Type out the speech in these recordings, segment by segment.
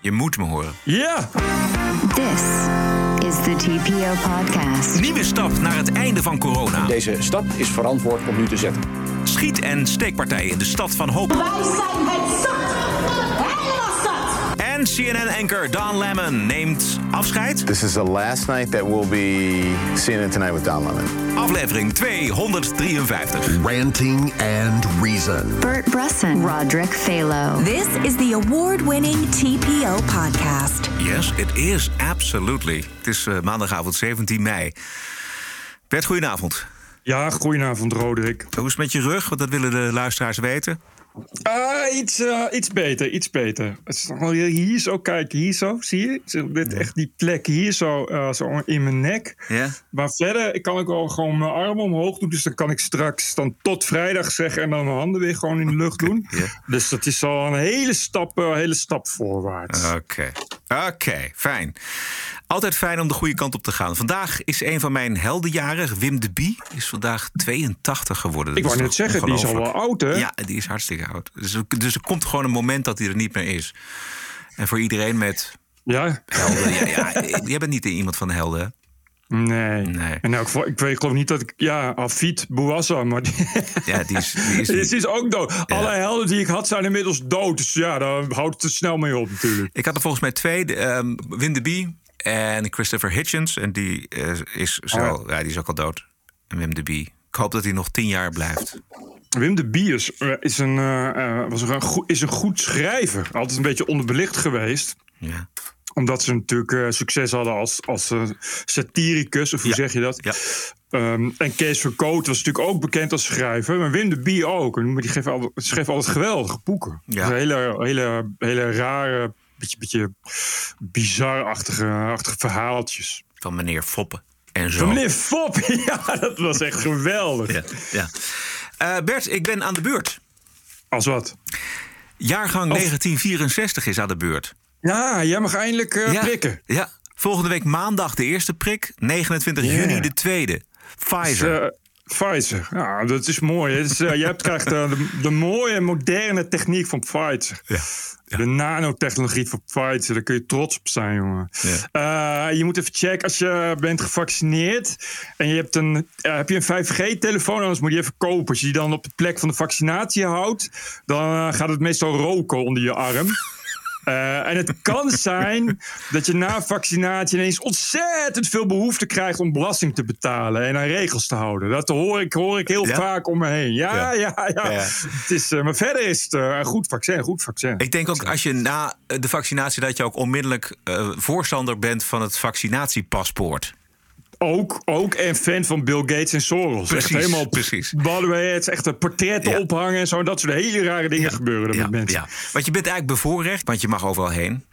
Je moet me horen. Ja! This is the TPO podcast. Nieuwe stap naar het einde van corona. Deze stap is verantwoord om nu te zetten. Schiet- en steekpartijen in de stad van Hoop. Wij zijn het zat. En CNN-anchor Don Lemon neemt afscheid. This is the last night that we'll be it tonight with Don Lemon. Aflevering 253. Ranting and Reason. Bert Bresson, Roderick Phalo. This is the award winning TPO podcast. Yes, it is. Absolutely. Het is eh, maandagavond 17 mei. Bert, goedenavond. Ja, goedenavond, Roderick. Hoe is het met je rug? Want dat willen de luisteraars weten. Ah, iets, eh, iets beter, iets beter. Hier zo, kijk, hier zo, zie je? Dit, Echt die plek hier zo, eh, zo in mijn nek. Ja? Maar verder kan ik wel gewoon mijn armen omhoog doen. Dus dan kan ik straks dan tot vrijdag zeggen en dan mijn handen weer gewoon in de lucht doen. Dus dat is al een hele stap, eh, hele stap voorwaarts. Oké. Oké, fijn. Altijd fijn om de goede kant op te gaan. Vandaag is een van mijn heldenjaren, Wim de Bie, is vandaag 82 geworden. ik wou net zeggen, die is al wel oud, hè? Ja, die is hartstikke oud. Dus, er- dus er komt gewoon een moment dat hij er niet meer is. En voor iedereen met Ja? helden. Ja, ja, jij bent niet iemand van de helden. Nee. Nee. En ik, weet, ik geloof niet dat ik... Ja, Afid Bouassa, maar... Die, Ja, die is, die is die is ook dood. Alle helden die ik had zijn inmiddels dood. Dus ja, daar houdt het er snel mee op natuurlijk. Ik had er volgens mij twee. de, ehm, Wim de Bie en Christopher Hitchens. En die eh, is zo... Oh ja. die is ook al dood. En Wim de Bie. Ik hoop dat hij nog tien jaar blijft. Wim de Biers eh, is, een, eh, was een, is een goed schrijver. Altijd een beetje onderbelicht geweest. Ja. Omdat ze natuurlijk eh, succes hadden als, als eh, satiricus, of hoe Ja. zeg je dat? Ja. Ehm, en Kees Verkoot was natuurlijk ook bekend als schrijver. Maar Wim de Bie ook. En die schreef altijd, schreef altijd geweldige boeken. Ja. Dus hele, hele, hele rare, beetje, beetje bizarachtige achtige verhaaltjes. Van meneer Foppen. En zo. Van meneer Fop, ja, dat was echt geweldig. Ja, ja. Eh, Bert, ik ben aan de beurt. Als wat? Jaargang 1964 is aan de beurt. Ja, jij mag eindelijk eh, ja. prikken. Ja. Volgende week maandag de eerste prik. 29 Ja. juni de tweede. Pfizer. Eh, Pfizer. Ja, dat is mooi. Is, eh, jij krijgt eh, de, de mooie, moderne techniek van Pfizer. Ja. De nanotechnologie van Pfizer. Daar kun je trots op zijn, jongen. Ja. Je moet even checken als je bent gevaccineerd. En je hebt een, heb je een 5G-telefoon, anders moet je even kopen. Als je die dan op de plek van de vaccinatie houdt, dan gaat het meestal roken onder je arm. Eh, en het kan zijn dat je na vaccinatie ineens ontzettend veel behoefte krijgt om belasting te betalen en aan regels te houden. Dat hoor ik, hoor ik heel Ja? vaak om me heen. Ja, ja, ja. Ja. Het is, eh, maar verder is het eh, een goed vaccin, een goed vaccin. Ik denk ook als je na de vaccinatie... dat je ook onmiddellijk voorstander bent van het vaccinatiepaspoort. Ook, ook en fan van Bill Gates en Soros. Precies, echt helemaal, precies. By het is echt een portretten Ja. ophangen en zo. Dat soort hele rare dingen gebeuren er Ja, met mensen. Want je bent eigenlijk bevoorrecht, want je mag overal heen.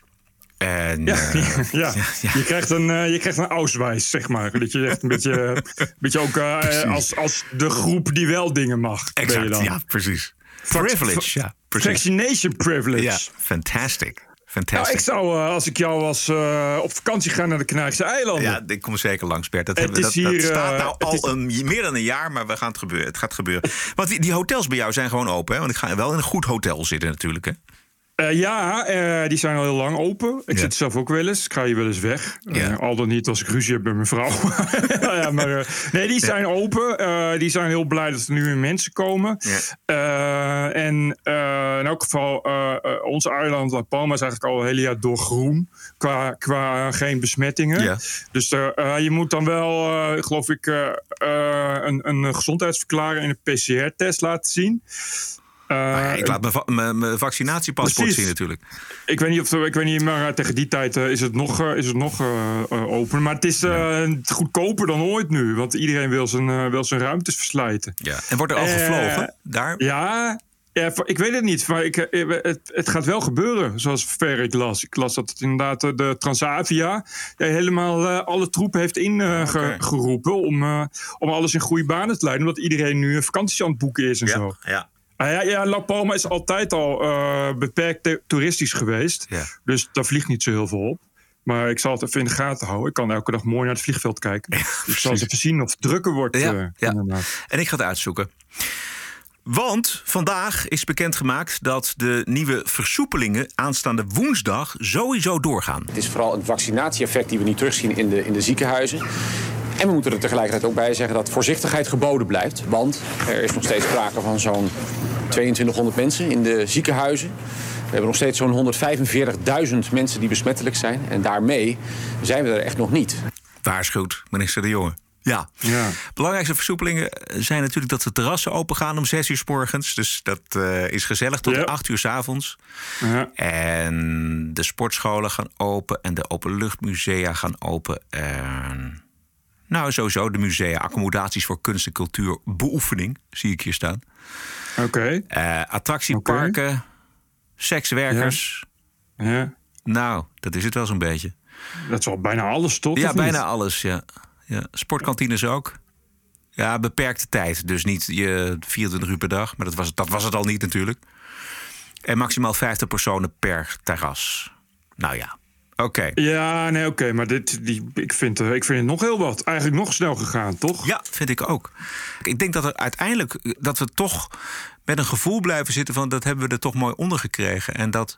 En, Ja, eh, ja. ja. Je, krijgt een, eh, je krijgt een auswijs, zeg maar. Dat je echt een beetje, een beetje ook eh, als, als de groep die wel dingen mag. exact, ja, precies. Privilege, ja, precies. Vaccination privilege. Ja, fantastic. Nou, Fantastic. ik zou, eh, als ik jou was, eh, op vakantie gaan naar de Canarische eilanden. Ja, ik kom zeker langs, Bert. Dat, hebben, dat, hier, staat eh, nou al is- een, meer dan een jaar, maar we gaan het, gebeuren. het gaat gebeuren. Want die, die hotels bij jou zijn gewoon open, hè? Want ik ga wel in een goed hotel zitten natuurlijk, hè? Eh, ja, eh, die zijn al heel lang open. Ik Ja. zit zelf ook wel eens. Ik ga hier wel eens weg. Ja. Eh, al dan niet als ik ruzie heb met mijn vrouw. ja, maar, nee, die zijn open. Die zijn heel blij dat er nu weer mensen komen. En in elk geval, ons eiland La Palma is eigenlijk al een hele jaar doorgroen. Qua, qua geen besmettingen. Dus je moet dan wel, geloof ik, een, een gezondheidsverklaring en een PCR-test laten zien. Eh, ik laat mijn va- mijn vaccinatiepaspoort Precies. zien natuurlijk. ik weet niet of ik weet niet, maar tegen die tijd eh, is het nog, eh, is het nog eh, eh, open. Maar het is eh, goedkoper dan ooit nu. Want iedereen wil zijn, eh, wil zijn ruimtes verslijten. Ja. En wordt er al Eh, gevlogen? Daar? Ja, ik weet het niet. Maar ik, eh, het, het gaat wel gebeuren, zoals ver ik las. Ik las dat het inderdaad eh, de Transavia eh, helemaal eh, alle troepen heeft ingeroepen om, eh, om alles in goede banen te leiden. Omdat iedereen nu een vakantie aan het boeken is en zo. ja. Ah, ja, ja, La Palma is altijd al eh, beperkt toeristisch geweest. Ja. Dus daar vliegt niet zo heel veel op. Maar ik zal het even in de gaten houden. Ik kan elke dag mooi naar het vliegveld kijken. ik zal eens even zien of het drukker wordt. Ja, eh, ja. En ik ga het uitzoeken. Want vandaag is bekendgemaakt dat de nieuwe versoepelingen aanstaande woensdag sowieso doorgaan. Het is vooral een vaccinatieeffect die we nu terugzien in de, in de ziekenhuizen. En we moeten er tegelijkertijd ook bij zeggen dat voorzichtigheid geboden blijft. Want er is nog steeds sprake van zo'n 2200 mensen in de ziekenhuizen. We hebben nog steeds zo'n 145.000 mensen die besmettelijk zijn. En daarmee zijn we er echt nog niet. Waarschuwt minister De Jonge. Ja. Ja. Belangrijkste versoepelingen zijn natuurlijk dat de terrassen open gaan om 6 uur s morgens. Dus dat eh, is gezellig tot Ja. 8 uur s avonds. Ja. En de sportscholen gaan open en de openluchtmusea gaan open. En nou, sowieso de musea, accommodaties voor kunst en cultuur, beoefening, zie ik hier staan. Oké. Eh, attractieparken, sekswerkers. Ja. Nou, dat is het wel zo'n beetje. Dat is wel bijna alles, toch? Ja, bijna alles. Ja. Ja. Sportkantines ook. Ja, beperkte tijd. Dus niet je 24 uur per dag. Maar dat was, het- dat was het al niet natuurlijk. En maximaal 50 personen per terras. Nou ja, oké. Ja, nee, oké. maar dit, die, ik, vind, eh, ik vind het nog heel wat. Eigenlijk nog snel gegaan, toch? Ja, vind ik ook. Ik denk dat er uiteindelijk dat we toch met een gevoel blijven zitten van dat hebben we er toch mooi onder gekregen. En dat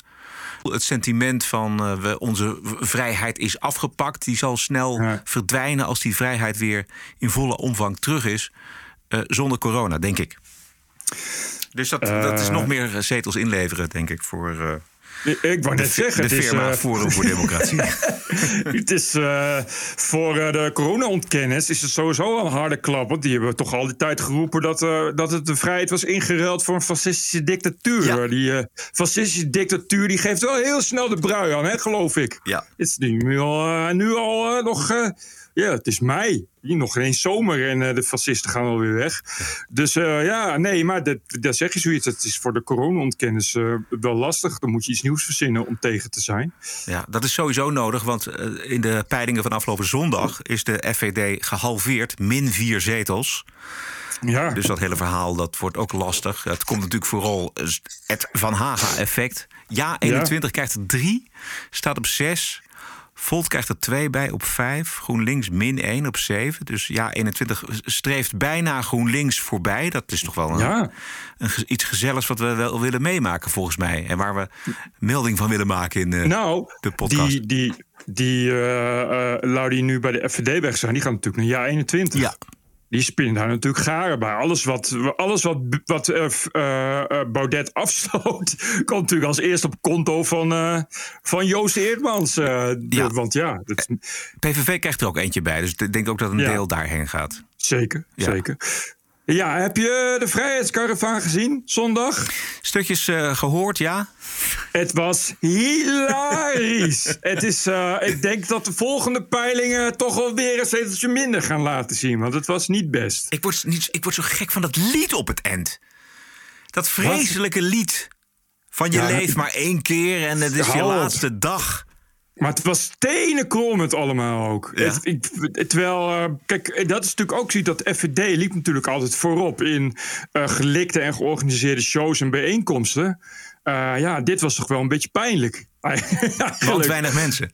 het sentiment van eh, we, onze vrijheid is afgepakt, die zal snel Ja. verdwijnen als die vrijheid weer in volle omvang terug is. eh, zonder corona, denk ik. Dus dat, dat is nog meer zetels inleveren, denk ik, voor Ik, wou net zeggen, de het is, firma eh, Forum voor Democratie. het is eh, voor eh, de corona-ontkenners is het sowieso al een harde klap. Want die hebben toch al die tijd geroepen dat, dat het de vrijheid was ingeruild voor een fascistische dictatuur. Ja. Die fascistische dictatuur die geeft wel heel snel de brui aan, hè, geloof ik. Ja. Het is nu al, nu al nog. Ja, het is mei. Hier nog geen zomer en eh, de fascisten gaan alweer weg. Dus eh, ja, nee, maar dat, dat zeg je zoiets. Het is voor de corona-ontkenners eh, wel lastig. Dan moet je iets nieuws verzinnen om tegen te zijn. Ja, dat is sowieso nodig, want in de peilingen van afgelopen zondag is de FVD gehalveerd, min vier zetels. Ja. Dus dat hele verhaal dat wordt ook lastig. Het komt natuurlijk vooral het Van Haga-effect. Ja, 21 krijgt drie, staat op 6. Volt krijgt er 2 bij op 5. GroenLinks min 1 op 7. Dus ja, 21 streeft bijna GroenLinks voorbij. Dat is toch wel een, Ja. een iets gezelligs wat we wel willen meemaken, volgens mij. En waar we melding van willen maken in eh, Nou, de podcast. die, die, die lui die nu bij de FVD weg zijn, die gaan natuurlijk naar jaar 21. Ja. Die spinnen daar natuurlijk garen bij. Alles wat, alles wat, wat eh, eh, eh, Baudet afsloot, komt natuurlijk als eerst op konto van, van Joost Eerdmans. de- Ja. Want ja, dat, PVV krijgt er ook eentje bij. Dus ik denk ook dat een Ja. deel daarheen gaat. zeker, Ja. zeker. Ja, heb je de Vrijheidskaravaan gezien zondag? Stukjes eh, gehoord, ja? Het was hilarisch. het is, eh, ik denk dat de volgende peilingen toch wel weer een zeteltje minder gaan laten zien. Want het was niet best. Ik word, niet, ik word zo gek van dat lied op het eind. Dat vreselijke lied. Van je Ja, leeft maar één keer en het is je laatste dag. Maar het was tenenkrommend allemaal ook. Ja. Het, ik, terwijl, eh, kijk, dat is natuurlijk ook zoiets dat FVD liep natuurlijk altijd voorop in eh, gelikte en georganiseerde shows en bijeenkomsten. Eh, ja, dit was toch wel een beetje pijnlijk. Want weinig mensen.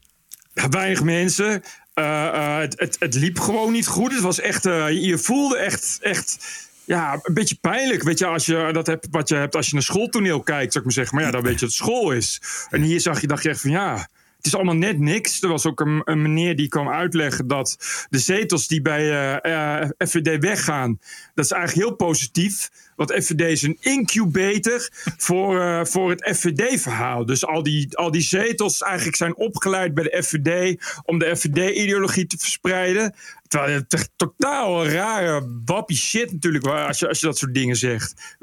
Ja, weinig mensen. Het, het, het liep gewoon niet goed. Het was echt, je voelde echt, echt ja, een beetje pijnlijk. Weet je, als je dat hebt, wat je hebt als je naar schooltoneel kijkt, zou ik maar zeggen. Maar ja, dan weet je dat school is. En hier zag je, dacht je echt van ja. Het is allemaal net niks. Er was ook een, een meneer die kwam uitleggen dat de zetels die bij eh, eh, FVD weggaan, dat is eigenlijk heel positief. Want FVD is een incubator voor, eh, voor het FVD-verhaal. Dus al die, al die zetels eigenlijk zijn opgeleid bij de FVD om de FVD-ideologie te verspreiden. Terwijl het totaal rare wappie shit natuurlijk, als je, als je dat soort dingen zegt.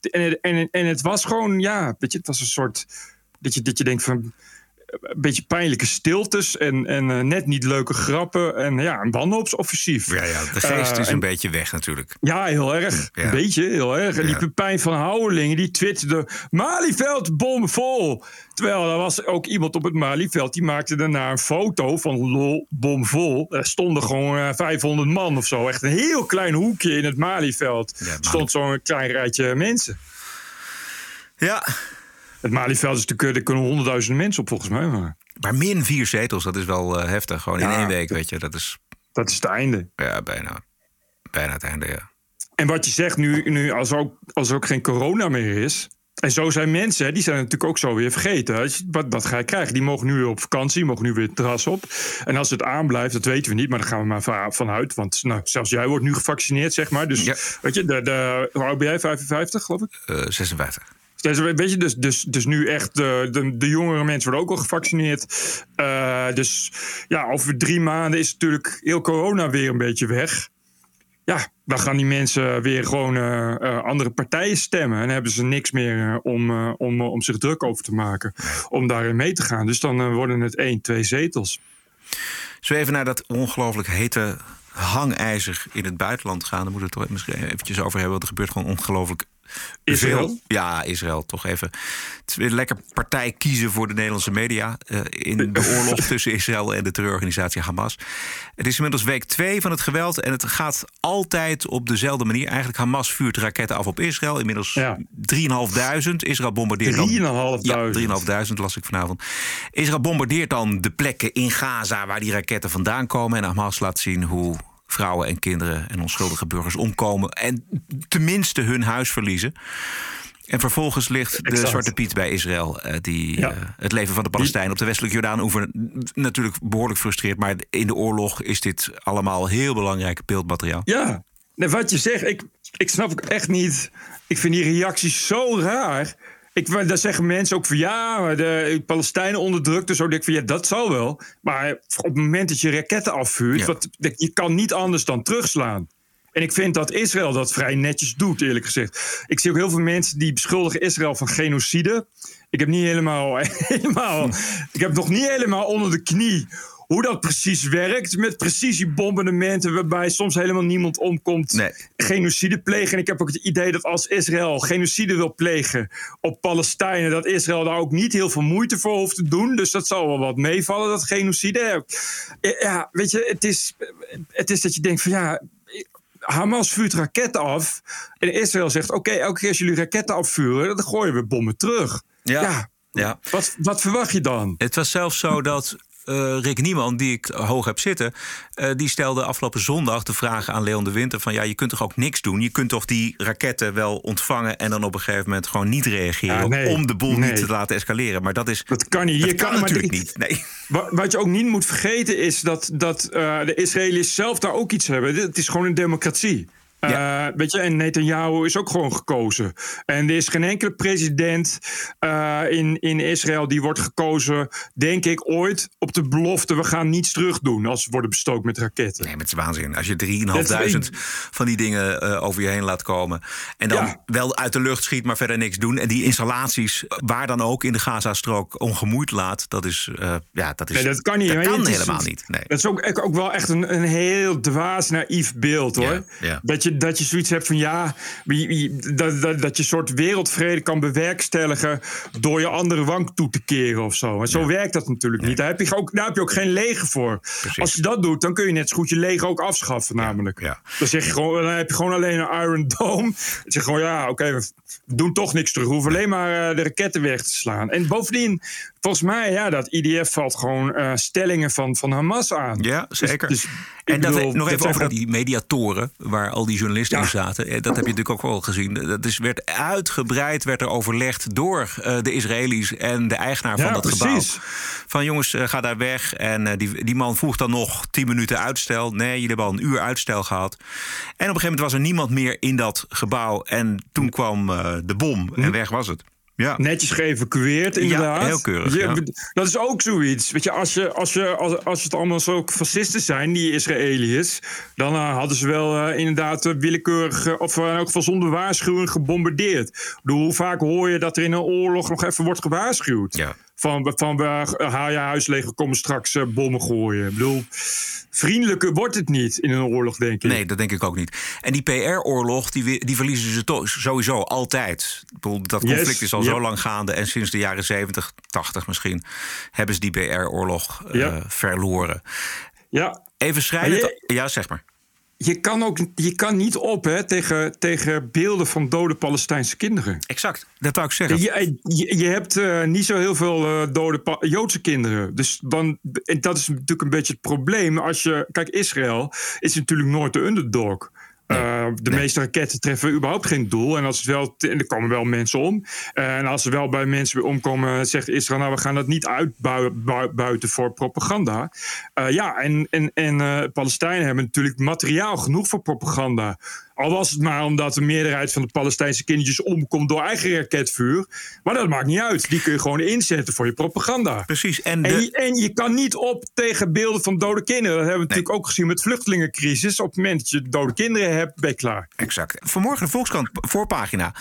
En, en, en het was gewoon, ja, weet je, het was een soort, dat je, dat je denkt van een beetje pijnlijke stiltes en, en eh, net niet leuke grappen. En ja, een wanhoopsoffensief. Ja, ja, de geest Eh, is en- een beetje weg natuurlijk. Ja, heel erg. Ja. Een beetje, heel erg. En die. Pepijn van Houwelingen, die twitterde... Malieveld bomvol. Terwijl er was ook iemand op het Malieveld... die maakte daarna een foto van lol, bomvol. Er stonden gewoon eh, 500 man of zo. Echt een heel klein hoekje in het Malieveld. Ja, Mali- stond zo'n klein rijtje mensen. Ja, Het Malieveld is natuurlijk... Er kunnen honderdduizenden mensen op volgens mij. Maar maar min vier zetels, dat is wel eh, heftig. Gewoon in één week, weet je. Dat is dat is het einde. ja, bijna, bijna het einde, ja. En wat je zegt nu, nu als, er ook, als er ook geen corona meer is. En zo zijn mensen, die zijn natuurlijk ook zo weer vergeten. Wat, wat ga je krijgen? Die mogen nu weer op vakantie, mogen nu weer het terras op. En als het aanblijft, dat weten we niet, maar daar gaan we maar va- vanuit. Want nou, zelfs jij wordt nu gevaccineerd, zeg maar. Dus Ja. weet je, de, de, hoe oud ben jij? 55, geloof ik? Eh, 56. Weet je, dus, dus, dus nu echt de, de, de jongere mensen worden ook al gevaccineerd. Eh, dus ja, over drie maanden is natuurlijk heel corona weer een beetje weg. Ja, dan gaan die mensen weer gewoon eh, eh, andere partijen stemmen. En hebben ze niks meer eh, om, eh, om, om zich druk over te maken. Om daarin mee te gaan. Dus dan eh, worden het één, twee zetels. We even naar dat ongelooflijk hete hangijzer in het buitenland gaan? Daar moeten we het toch misschien eventjes over hebben. Want er gebeurt gewoon ongelooflijk Israël? veel. Ja, Israël. Toch even. Het is weer lekker partij kiezen voor de Nederlandse media... eh, in de oorlog tussen Israël en de terreurorganisatie Hamas. Het is inmiddels week twee van het geweld... en het gaat altijd op dezelfde manier. Eigenlijk Hamas vuurt raketten af op Israël. Inmiddels Ja. 3.500. Israël bombardeert dan... 3.500. Ja, 3.500 las ik vanavond. Israël bombardeert dan de plekken in Gaza waar die raketten vandaan komen. En Hamas laat zien hoe vrouwen en kinderen en onschuldige burgers omkomen. En tenminste hun huis verliezen. En vervolgens ligt de Exact. Zwarte Piet bij Israël, eh, die Ja. eh, het leven van de Palestijnen op de westelijke Jordaan-oever natuurlijk behoorlijk frustreert. Maar in de oorlog is dit allemaal heel belangrijk beeldmateriaal. Ja, nee, wat je zegt, ik, ik snap het echt niet. Ik vind die reacties zo raar. Ik, daar zeggen mensen ook van ja, de Palestijnen onderdrukt. Zo denk ik van ja, dat zal wel. Maar op het moment dat je raketten afvuurt, Ja. wat, je kan niet anders dan terugslaan. En ik vind dat Israël dat vrij netjes doet, eerlijk gezegd. Ik zie ook heel veel mensen die beschuldigen Israël van genocide. Ik heb niet helemaal, helemaal ik heb nog niet helemaal onder de knie hoe dat precies werkt met precisiebombardementen waarbij soms helemaal niemand omkomt. Nee. Genocide plegen. En ik heb ook het idee dat als Israël genocide wil plegen op Palestijnen, dat Israël daar ook niet heel veel moeite voor hoeft te doen. Dus dat zal wel wat meevallen, dat genocide. Ja, weet je, het is, het is dat je denkt van ja. Hamas vuurt raketten af. En Israël zegt: Oké, elke keer als jullie raketten afvuren, dan gooien we bommen terug. Ja. Ja. Wat, wat verwacht je dan? Het was zelfs zo dat eh, Rick Nieman, die ik hoog heb zitten, eh, die stelde afgelopen zondag de vraag aan Leon de Winter: van ja, je kunt toch ook niks doen? Je kunt toch die raketten wel ontvangen en dan op een gegeven moment gewoon niet reageren Ja, nee. om de boel Nee. niet te laten escaleren. Maar dat is. Dat kan niet. Dat Je kan, natuurlijk niet. Nee. Wa- Wat je ook niet moet vergeten is dat, dat eh, de Israëliërs zelf daar ook iets hebben. Het is gewoon een democratie. Eh, Ja. weet je, en Netanyahu is ook gewoon gekozen. En er is geen enkele president eh, in, in Israël die wordt gekozen, denk ik, ooit op de belofte: we gaan niets terug doen als we worden bestookt met raketten. Nee, maar het is waanzin. Als je 3.500 van die dingen eh, over je heen laat komen. En dan Ja. wel uit de lucht schiet, maar verder niks doen. En die installaties, waar dan ook in de Gazastrook, ongemoeid laat. Dat is. eh, ja, dat is. Nee, dat kan niet. Dat Maar kan het is- helemaal niet. Nee. Dat is ook, ook- ook wel echt een, een heel dwaas, naïef beeld hoor. Ja, ja. Dat, je, dat je zoiets hebt van ja, dat, dat, dat je een soort wereldvrede kan bewerkstelligen door je andere wang toe te keren of zo. En zo werkt dat natuurlijk niet. Daar heb, je ook, daar heb je ook geen leger voor. Als je dat doet, dan kun je net zo goed je leger ook afschaffen, namelijk. ja. Dan, zeg je gewoon, dan heb je gewoon alleen een Iron Dome. Dan zeg je gewoon ja, oké, we doen toch niks terug. We hoeven alleen maar eh, de raketten weg te slaan. En bovendien, volgens mij, ja, dat IDF valt gewoon eh, stellingen van, van Hamas aan. Ja, zeker. Dus- dus ik en dat, bedoel, nog even over die mediatoren, waar al die journalisten Ja. in zaten. Eh, Dat heb je natuurlijk ook wel gezien. Dat is, werd uitgebreid werd er overlegd door eh, de Israëli's en de eigenaar van Ja, dat precies. gebouw. Van jongens, eh, ga daar weg. En eh, die, die man vroeg dan nog 10 minuten uitstel. Nee, jullie hebben al een uur uitstel gehad. En op een gegeven moment was er niemand meer in dat gebouw. En toen kwam eh, de bom en weg was het. Ja. Netjes geëvacueerd, inderdaad. heel keurig, ja. Dat is ook zoiets. Weet je, als, je, als, je, als, als het allemaal zo fascisten zijn, die Israëliërs... dan eh, hadden ze wel eh, inderdaad eh, willekeurig... of in elk geval zonder waarschuwing gebombardeerd. Ik bedoel, hoe vaak hoor je dat er in een oorlog nog even wordt gewaarschuwd? Ja. Van, van uh, haal je huis leeg, we komen straks uh, bommen gooien. Ik bedoel, vriendelijker wordt het niet in een oorlog, denk ik. Nee, dat denk ik ook niet. En die PR-oorlog, die, die verliezen ze toch sowieso altijd. Ik bedoel, dat conflict Yes, is al zo lang gaande. En sinds de jaren 70, 80 misschien, hebben ze die PR-oorlog eh, verloren. Ja, Even schrijnend... Maar Ja, zeg maar. Je kan, ook, je kan niet op hè, tegen, tegen beelden van dode Palestijnse kinderen. Exact, dat wou ik zeggen. Je, je, je hebt uh, niet zo heel veel uh, dode pa Joodse kinderen. Dus dan, en dat is natuurlijk een beetje het probleem. Als je, kijk, Israël is natuurlijk nooit de underdog. Eh, de meeste raketten treffen überhaupt geen doel. En als het wel, er komen wel mensen om. Eh, en als er wel bij mensen omkomen, zegt Israël, nou we gaan dat niet uitbuiten voor propaganda. Eh, ja, en, en, en Palestijnen hebben natuurlijk materiaal genoeg voor propaganda. Al was het maar omdat de meerderheid van de Palestijnse kindertjes omkomt door eigen raketvuur. Maar dat maakt niet uit. Die kun je gewoon inzetten voor je propaganda. Precies. En, en, je, en je, kan niet op tegen beelden van dode kinderen. Dat hebben we natuurlijk ook gezien met vluchtelingencrisis. Op het moment dat je dode kinderen hebt, ben je klaar. Exact. Vanmorgen de Volkskrant voorpagina.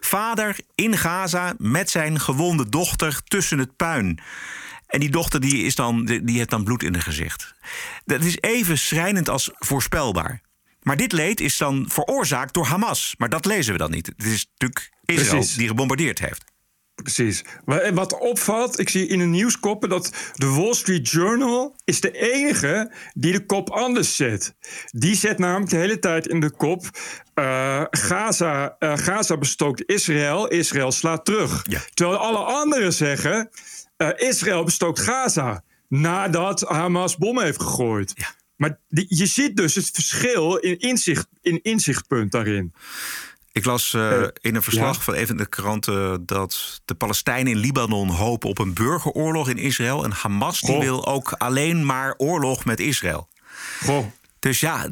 Vader in Gaza met zijn gewonde dochter tussen het puin. En die dochter die is dan, die heeft dan bloed in het gezicht. Dat is even schrijnend als voorspelbaar. Maar dit leed is dan veroorzaakt door Hamas. Maar dat lezen we dan niet. Het is natuurlijk Israël die gebombardeerd heeft. Precies. Wat opvalt, ik zie in de nieuwskoppen dat de Wall Street Journal is de enige die de kop anders zet. Die zet namelijk de hele tijd in de kop: uh, Gaza, uh, Gaza bestookt Israël, Israël slaat terug. Terwijl alle anderen zeggen: uh, Israël bestookt Gaza nadat Hamas bommen heeft gegooid. Ja. Maar je ziet dus het verschil in, inzicht, in inzichtpunt daarin. Ik las uh, in een verslag ja. van even de kranten dat de Palestijnen in Libanon hopen op een burgeroorlog in Israël. En Hamas die wil ook alleen maar oorlog met Israël. Goh. Dus ja,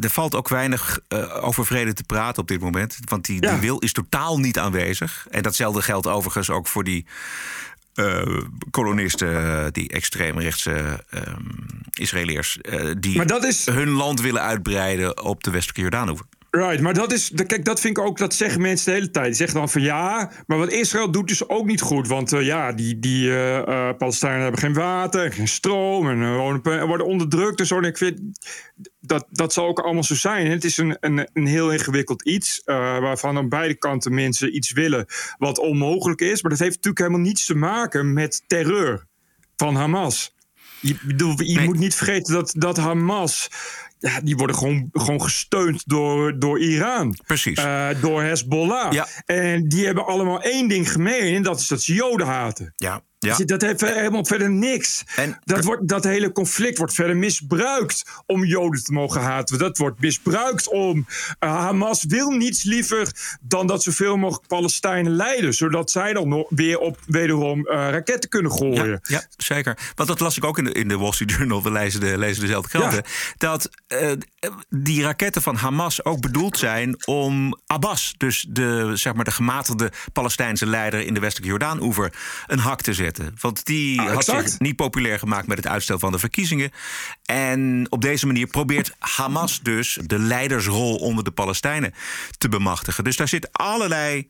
er valt ook weinig uh, over vrede te praten op dit moment. Want die, ja. die wil is totaal niet aanwezig. En datzelfde geldt overigens ook voor die uh, kolonisten, die extreemrechtse uh, Israëliërs, uh, die is... hun land willen uitbreiden op de westelijke Jordaanhoever. Right, maar dat is. Kijk, dat vind ik ook. Dat zeggen mensen de hele tijd. Die zeggen dan van ja. Maar wat Israël doet is ook niet goed. Want uh, ja, die, die uh, Palestijnen hebben geen water, geen stroom. En wonen, worden onderdrukt en zo. En ik vind. Dat, dat zal ook allemaal zo zijn. Het is een, een, een heel ingewikkeld iets. waarvan aan beide kanten mensen iets willen. wat onmogelijk is. Maar dat heeft natuurlijk helemaal niets te maken met terreur van Hamas. Je, bedoel, je nee. moet niet vergeten dat, dat Hamas ja, die worden gewoon, gewoon gesteund door, door Iran. Precies. Uh, door Hezbollah. Ja. En die hebben allemaal één ding gemeen. En dat is dat ze Joden haten. Ja. Ja. Dat heeft helemaal verder niks. En, dat, wordt, dat hele conflict wordt verder misbruikt om Joden te mogen haten. Dat wordt misbruikt om. Uh, Hamas wil niets liever dan dat zoveel mogelijk Palestijnen leiden. Zodat zij dan nog weer op wederom uh, raketten kunnen gooien. Ja, ja, zeker. Want dat las ik ook in de, in de Wall Street Journal. We lezen, de, lezen dezelfde kranten. Ja. Dat uh, die raketten van Hamas ook bedoeld zijn om Abbas, dus de, zeg maar de gematigde Palestijnse leider in de westelijke Jordaan-oever, een hak te zetten. Want die ah, had zich niet populair gemaakt met het uitstel van de verkiezingen. En op deze manier probeert Hamas dus de leidersrol onder de Palestijnen te bemachtigen. Dus daar zit allerlei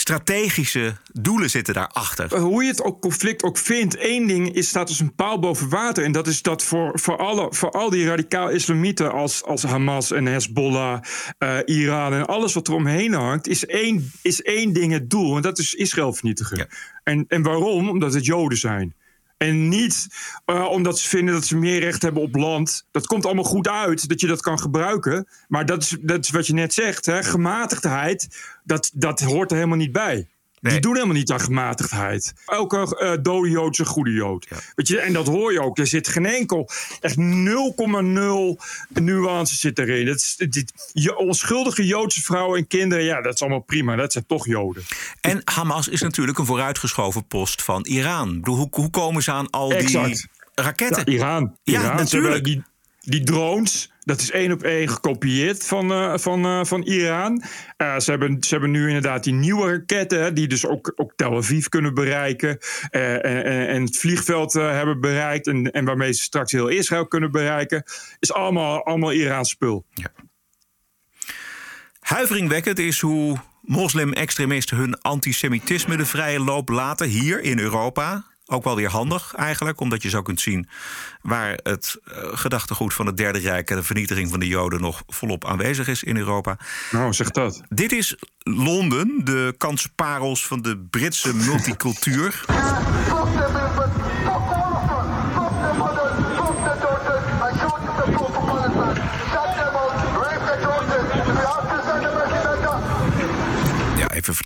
strategische doelen zitten daarachter. Hoe je het ook conflict ook vindt, één ding is, staat als een paal boven water. En dat is dat voor, voor, alle, voor al die radicaal islamieten als, als Hamas en Hezbollah, uh, Iran en alles wat er omheen hangt, is één, is één ding het doel. En dat is Israël vernietigen. Ja. En, en waarom? Omdat het Joden zijn. En niet uh, omdat ze vinden dat ze meer recht hebben op land. Dat komt allemaal goed uit, dat je dat kan gebruiken. Maar dat is, dat is wat je net zegt. Hè? Gematigdheid, dat, dat hoort er helemaal niet bij. Nee. Die doen helemaal niet aan gematigdheid. Elke uh, dode Jood is een goede Jood. Ja. Weet je, en dat hoor je ook. Er zit geen enkel, echt 0,0 nuance zit erin. Het is, dit, je, onschuldige Joodse vrouwen en kinderen, ja, dat is allemaal prima. Dat zijn toch Joden. En Hamas is natuurlijk een vooruitgeschoven post van Iran. Hoe, hoe komen ze aan al exact. die raketten? Ja, Iran. Ja, Iran. natuurlijk. Die, drones, dat is één op één gekopieerd van, uh, van, uh, van Iran. Uh, ze, hebben, ze hebben nu inderdaad die nieuwe raketten, die dus ook, ook Tel Aviv kunnen bereiken. En, en, en, het vliegveld hebben bereikt. En, en waarmee ze straks heel Israël kunnen bereiken. Is allemaal, allemaal Iraans spul. Ja. Huiveringwekkend is hoe moslim-extremisten hun antisemitisme de vrije loop laten hier in Europa. Ook wel weer handig eigenlijk, omdat je zo kunt zien waar het uh, gedachtegoed van het Derde Rijk en de vernietiging van de Joden nog volop aanwezig is in Europa. Nou, zeg dat. Dit is Londen, de kansparels van de Britse multicultuur.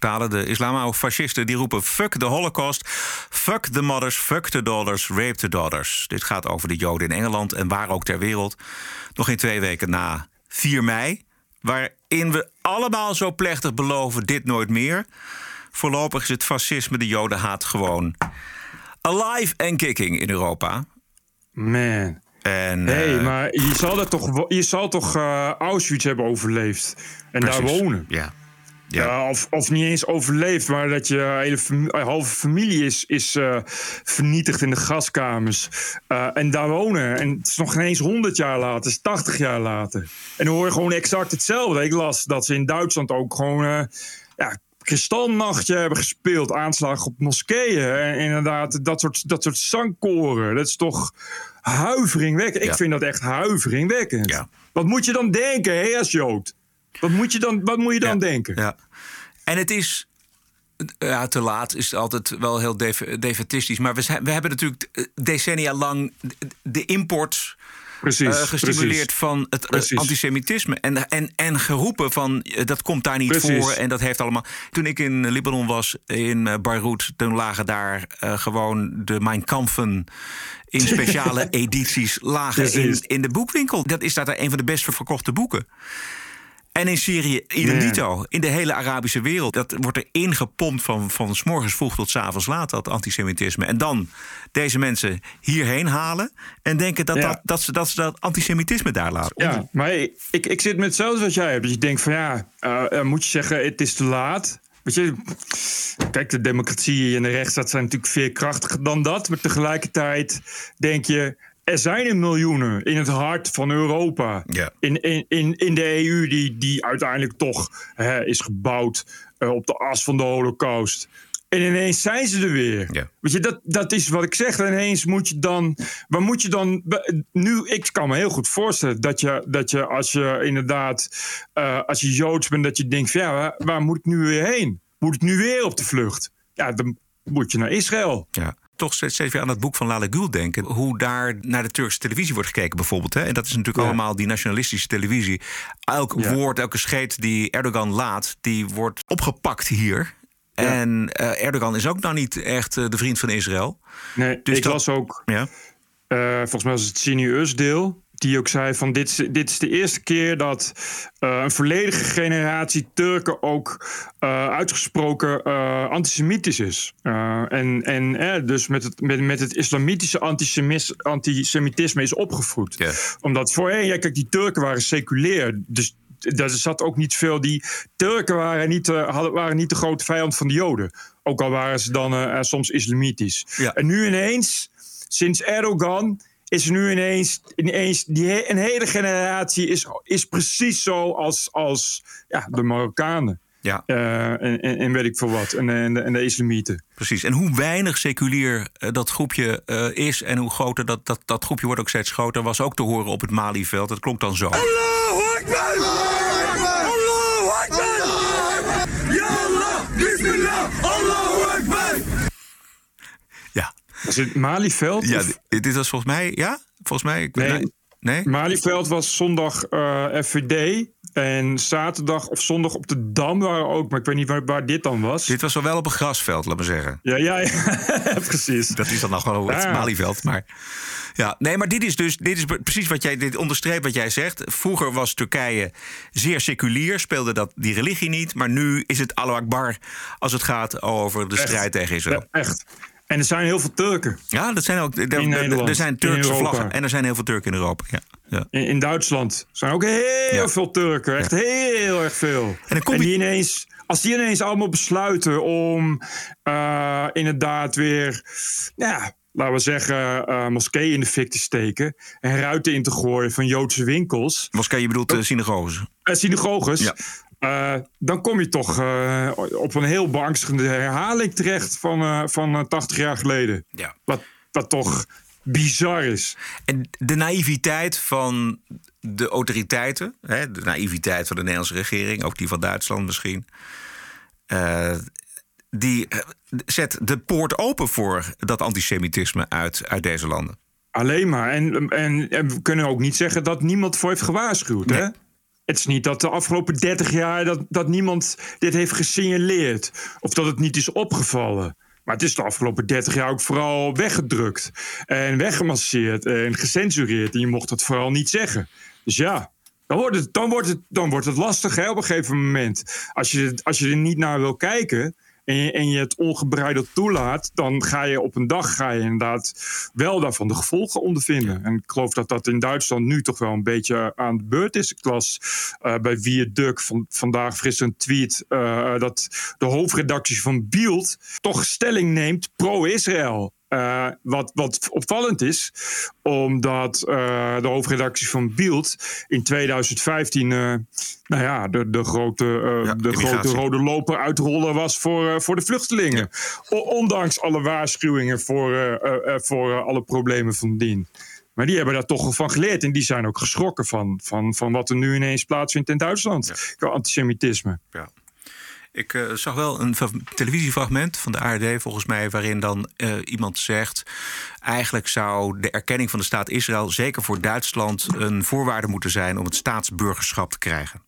Vertalen. De islamo-fascisten die roepen fuck the holocaust, fuck the mothers, fuck the daughters, rape the daughters. Dit gaat over de Joden in Engeland en waar ook ter wereld. Nog in twee weken na 4 mei waarin we allemaal zo plechtig beloven dit nooit meer. Voorlopig is het fascisme, de jodenhaat gewoon alive en kicking in Europa. Man. En, hey, eh, maar je zal, dat toch, je zal toch eh, Auschwitz hebben overleefd en daar wonen. Ja. Ja. of, of niet eens overleefd, maar dat je hele eh, halve familie is, is eh, vernietigd in de gaskamers. Eh, en daar wonen. En het is nog geen eens 100 jaar later, het is 80 jaar later. En dan hoor je gewoon exact hetzelfde. Ik las dat ze in Duitsland ook gewoon. ja, Kristalnachtje hebben gespeeld, aanslagen op moskeeën. En inderdaad, dat soort, dat soort zangkoren. Dat is toch huiveringwekkend. Ja. Ik vind dat echt huiveringwekkend. Ja. Wat moet je dan denken, hé, als Jood? Wat moet je dan, wat moet je dan Ja. denken? Ja. En het is. Ja, te laat is altijd wel heel def- defetistisch. Maar we, zijn, we hebben natuurlijk eh, decennia lang de import Precies, eh, gestimuleerd precies. van het eh, Precies. antisemitisme. En, en, en geroepen van dat komt daar niet voor. En dat heeft allemaal. Toen ik in Libanon was, in Beirut, toen lagen daar gewoon de Mein Kampfen. In speciale edities lagen in, in de boekwinkel. Dat is daar een van de best verkochte boeken. En in Syrië, idem. In de hele Arabische wereld. Dat wordt er ingepompt van, van s morgens vroeg tot s avonds laat, dat antisemitisme. En dan deze mensen hierheen halen. En denken dat, Ja. dat, dat, ze, dat ze dat antisemitisme daar laten. Ja, maar ik, ik zit met hetzelfde wat jij hebt. Dat je denkt van ja, eh, eh, moet je zeggen het is te laat. Weet je, kijk, de democratie en de rechtsstaat zijn natuurlijk veel krachtiger dan dat. Maar tegelijkertijd denk je, er zijn er miljoenen in het hart van Europa. Ja. In, in, in, in de EU, die, die uiteindelijk toch hè, is gebouwd eh, op de as van de Holocaust. En ineens zijn ze er weer. Ja. Weet je, dat, dat is wat ik zeg. En ineens moet je dan. Waar moet je dan. Nu, ik kan me heel goed voorstellen dat je, dat je als je inderdaad. eh, als je joods bent, dat je denkt: van, ja, waar, waar moet ik nu weer heen? Moet ik nu weer op de vlucht? Ja, dan moet je naar Israël. Ja. Toch steeds weer aan het boek van Lale Gül denken. Hoe daar naar de Turkse televisie wordt gekeken, bijvoorbeeld. Hè? En dat is natuurlijk Ja. allemaal die nationalistische televisie. Elk Ja. woord, elke scheet die Erdogan laat, die wordt opgepakt hier. En eh, Erdogan is ook nou niet echt eh, de vriend van Israël. Nee, Dus ik dat- las ook. Ja. eh, volgens mij was het Sini deel die ook zei van dit is, dit is de eerste keer dat eh, een volledige generatie Turken ook eh, uitgesproken eh, antisemitisch is. En en eh, dus met het, met, met het islamitische antisemitisme is opgevoed. Omdat voorheen, ja, kijk, die Turken waren seculair. Dus daar zat ook niet veel. Die Turken waren niet, hadden, waren niet de grote vijand van de Joden. Ook al waren ze dan soms islamitisch. Ja. En nu ineens, sinds Erdogan, is nu ineens, ineens die een hele generatie is, is precies zo als, als ja, de Marokkanen. Ja, Eh, en, en, en weet ik veel wat. En, en, de, en de islamieten. precies. En hoe weinig seculier eh, dat groepje eh, is en hoe groter dat, dat, dat groepje wordt ook steeds groter, was ook te horen op het Malieveld. Dat klonk dan zo. Was het Malieveld? ja dit, was volgens mij, ja? Volgens mij. ik- Nee. nee? Malieveld was zondag eh, FVD. En zaterdag of zondag op de Dam waren ook. Maar ik weet niet waar, waar dit dan was. Dit was wel wel op een grasveld, laat maar zeggen. Ja, ja, ja. precies. Dat is dan nog wel het Ja. Malieveld. Maar ja, nee, maar dit is dus dit is precies wat jij dit onderstreept wat jij zegt. Vroeger was Turkije zeer seculier, speelde dat die religie niet, maar nu is het Allahu Akbar als het gaat over de Echt. strijd tegen Israël. Echt. En er zijn heel veel Turken. Ja, dat zijn ook. Er, er- Nederland, er zijn Turkse vlaggen en er zijn heel veel Turken in Europa. Ja, ja. In, in Duitsland zijn ook heel Ja. veel Turken. Echt heel erg veel. dan kom je- die ineens, als die ineens allemaal besluiten om eh, inderdaad weer, ja, laten we zeggen, eh moskeeën in de fik te steken. En ruiten in te gooien van Joodse winkels. Moskee, je bedoelt uh, synagoges. Uh, synagoges. Ja. Uh, dan kom je toch uh, op een heel beangstigende herhaling terecht van, uh, van 80 jaar geleden. Ja. Wat, wat toch bizar is. En de naïviteit van de autoriteiten, hè, de naïviteit van de Nederlandse regering, ook die van Duitsland misschien, die zet de poort open voor dat antisemitisme uit, uit deze landen. Alleen maar. En, en, en we kunnen ook niet zeggen dat niemand voor heeft gewaarschuwd. Nee. Hè? Het is niet dat de afgelopen 30 jaar dat, dat niemand dit heeft gesignaleerd. Of dat het niet is opgevallen. Maar het is de afgelopen 30 jaar ook vooral weggedrukt. En weggemasseerd en gecensureerd. En je mocht dat vooral niet zeggen. Dus ja, Dan wordt het, dan wordt het, dan wordt het lastig hè, op een gegeven moment. Als je, als je er niet naar wil kijken en je, en je het ongebreideld toelaat, dan ga je op een dag ga je inderdaad wel daarvan de gevolgen ondervinden. En ik geloof dat dat in Duitsland nu toch wel een beetje aan de beurt is. Ik las uh, bij Viaduct van, vandaag fris een tweet uh, dat de hoofdredactie van Bild toch stelling neemt pro-Israël. Uh, wat, wat opvallend is, omdat uh, de hoofdredactie van Bild in 2015 uh, nou ja, de, de, grote, ja, de grote rode loper uitrollen was voor, voor de vluchtelingen. Ja. Ondanks alle waarschuwingen voor, voor alle problemen van dien. Maar die hebben daar toch van geleerd. En die zijn ook geschrokken van, van, van wat er nu ineens plaatsvindt in Duitsland. Ja. Antisemitisme. Ja. Ik uh, zag wel een televisiefragment van de ARD, volgens mij, waarin dan uh, iemand zegt: eigenlijk zou de erkenning van de staat Israël zeker voor Duitsland een voorwaarde moeten zijn om het staatsburgerschap te krijgen.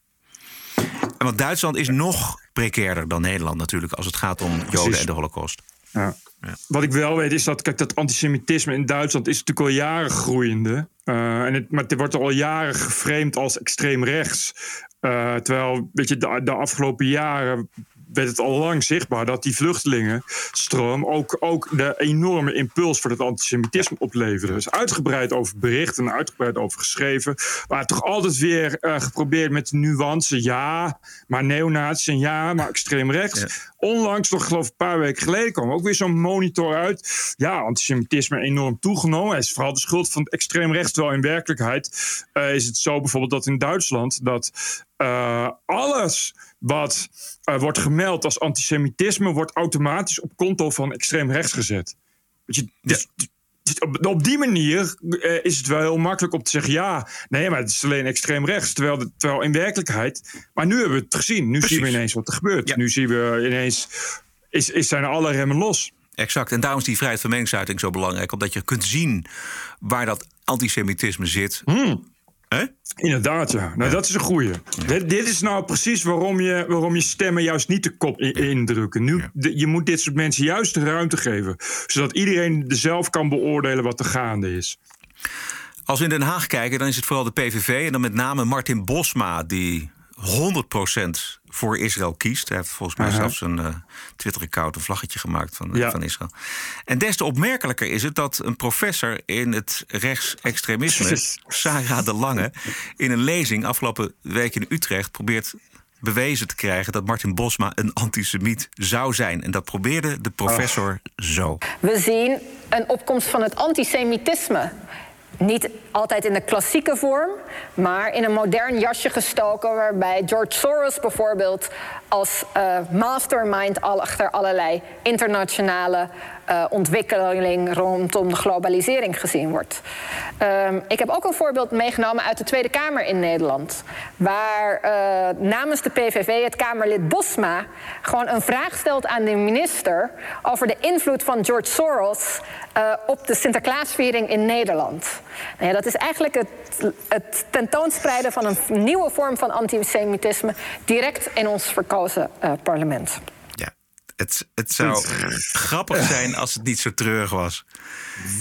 En want Duitsland is nog precairder dan Nederland natuurlijk als het gaat om Joden en de Holocaust. Ja. Ja. Wat ik wel weet is dat, kijk, dat antisemitisme in Duitsland is natuurlijk al jaren groeiende. Uh, en het, maar het wordt al jaren geframed als extreem rechts. Uh, terwijl, weet je, de, de afgelopen jaren werd het al lang zichtbaar dat die vluchtelingenstroom ook, ook de enorme impuls voor het antisemitisme opleverde. Dus uitgebreid over bericht en uitgebreid over geschreven. Maar toch altijd weer uh, geprobeerd met de nuance. Ja, maar neonazies en ja, maar extreem rechts. Ja. Onlangs, nog geloof ik een paar weken geleden, kwam ook weer zo'n monitor uit. Ja, antisemitisme enorm toegenomen. Hij is vooral de schuld van het extreem rechts. Terwijl in werkelijkheid uh, is het zo bijvoorbeeld dat in Duitsland dat uh, alles wat uh, wordt gemeld als antisemitisme wordt automatisch op konto van extreem rechts gezet. Weet je, dus, ja. op, op, die manier uh, is het wel heel makkelijk om te zeggen: ja, nee, maar het is alleen extreem rechts. Terwijl, de, terwijl in werkelijkheid. Maar nu hebben we het gezien. Nu Precies. zien we ineens wat er gebeurt. Ja. Nu zien we ineens. Is, is zijn alle remmen los. Exact. En daarom is die vrijheid van meningsuiting zo belangrijk. Omdat je kunt zien waar dat antisemitisme zit. Hmm. Hè? Inderdaad, ja. Nou, ja. dat is een goeie. Ja. Dit, dit, is nou precies waarom je, waarom je stemmen juist niet de kop in, indrukken. Nu, de, je moet dit soort mensen juist de ruimte geven. Zodat iedereen zelf kan beoordelen wat er gaande is. Als we in Den Haag kijken, dan is het vooral de PVV... en dan met name Martin Bosma, die 100% voor Israël kiest. Hij heeft volgens mij uh -huh. zelfs een uh, Twitter-account, een vlaggetje gemaakt van, ja. van Israël. En des te opmerkelijker is het dat een professor in het rechtsextremisme, Sarah de Lange, in een lezing afgelopen week in Utrecht probeert bewezen te krijgen dat Martin Bosma een antisemiet zou zijn. En dat probeerde de professor oh. zo. We zien een opkomst van het antisemitisme niet altijd in de klassieke vorm, maar in een modern jasje gestoken, waarbij George Soros bijvoorbeeld als uh, mastermind al achter allerlei internationale uh, ontwikkeling rondom de globalisering gezien wordt. Um, ik heb ook een voorbeeld meegenomen uit de Tweede Kamer in Nederland, waar uh, namens de PVV het Kamerlid Bosma gewoon een vraag stelt aan de minister over de invloed van George Soros op de Sinterklaasviering in Nederland. Nou dat is eigenlijk het, het tentoonspreiden van een nieuwe vorm van antisemitisme direct in ons verkozen parlement. Het, het zou grappig zijn als het niet zo treurig was.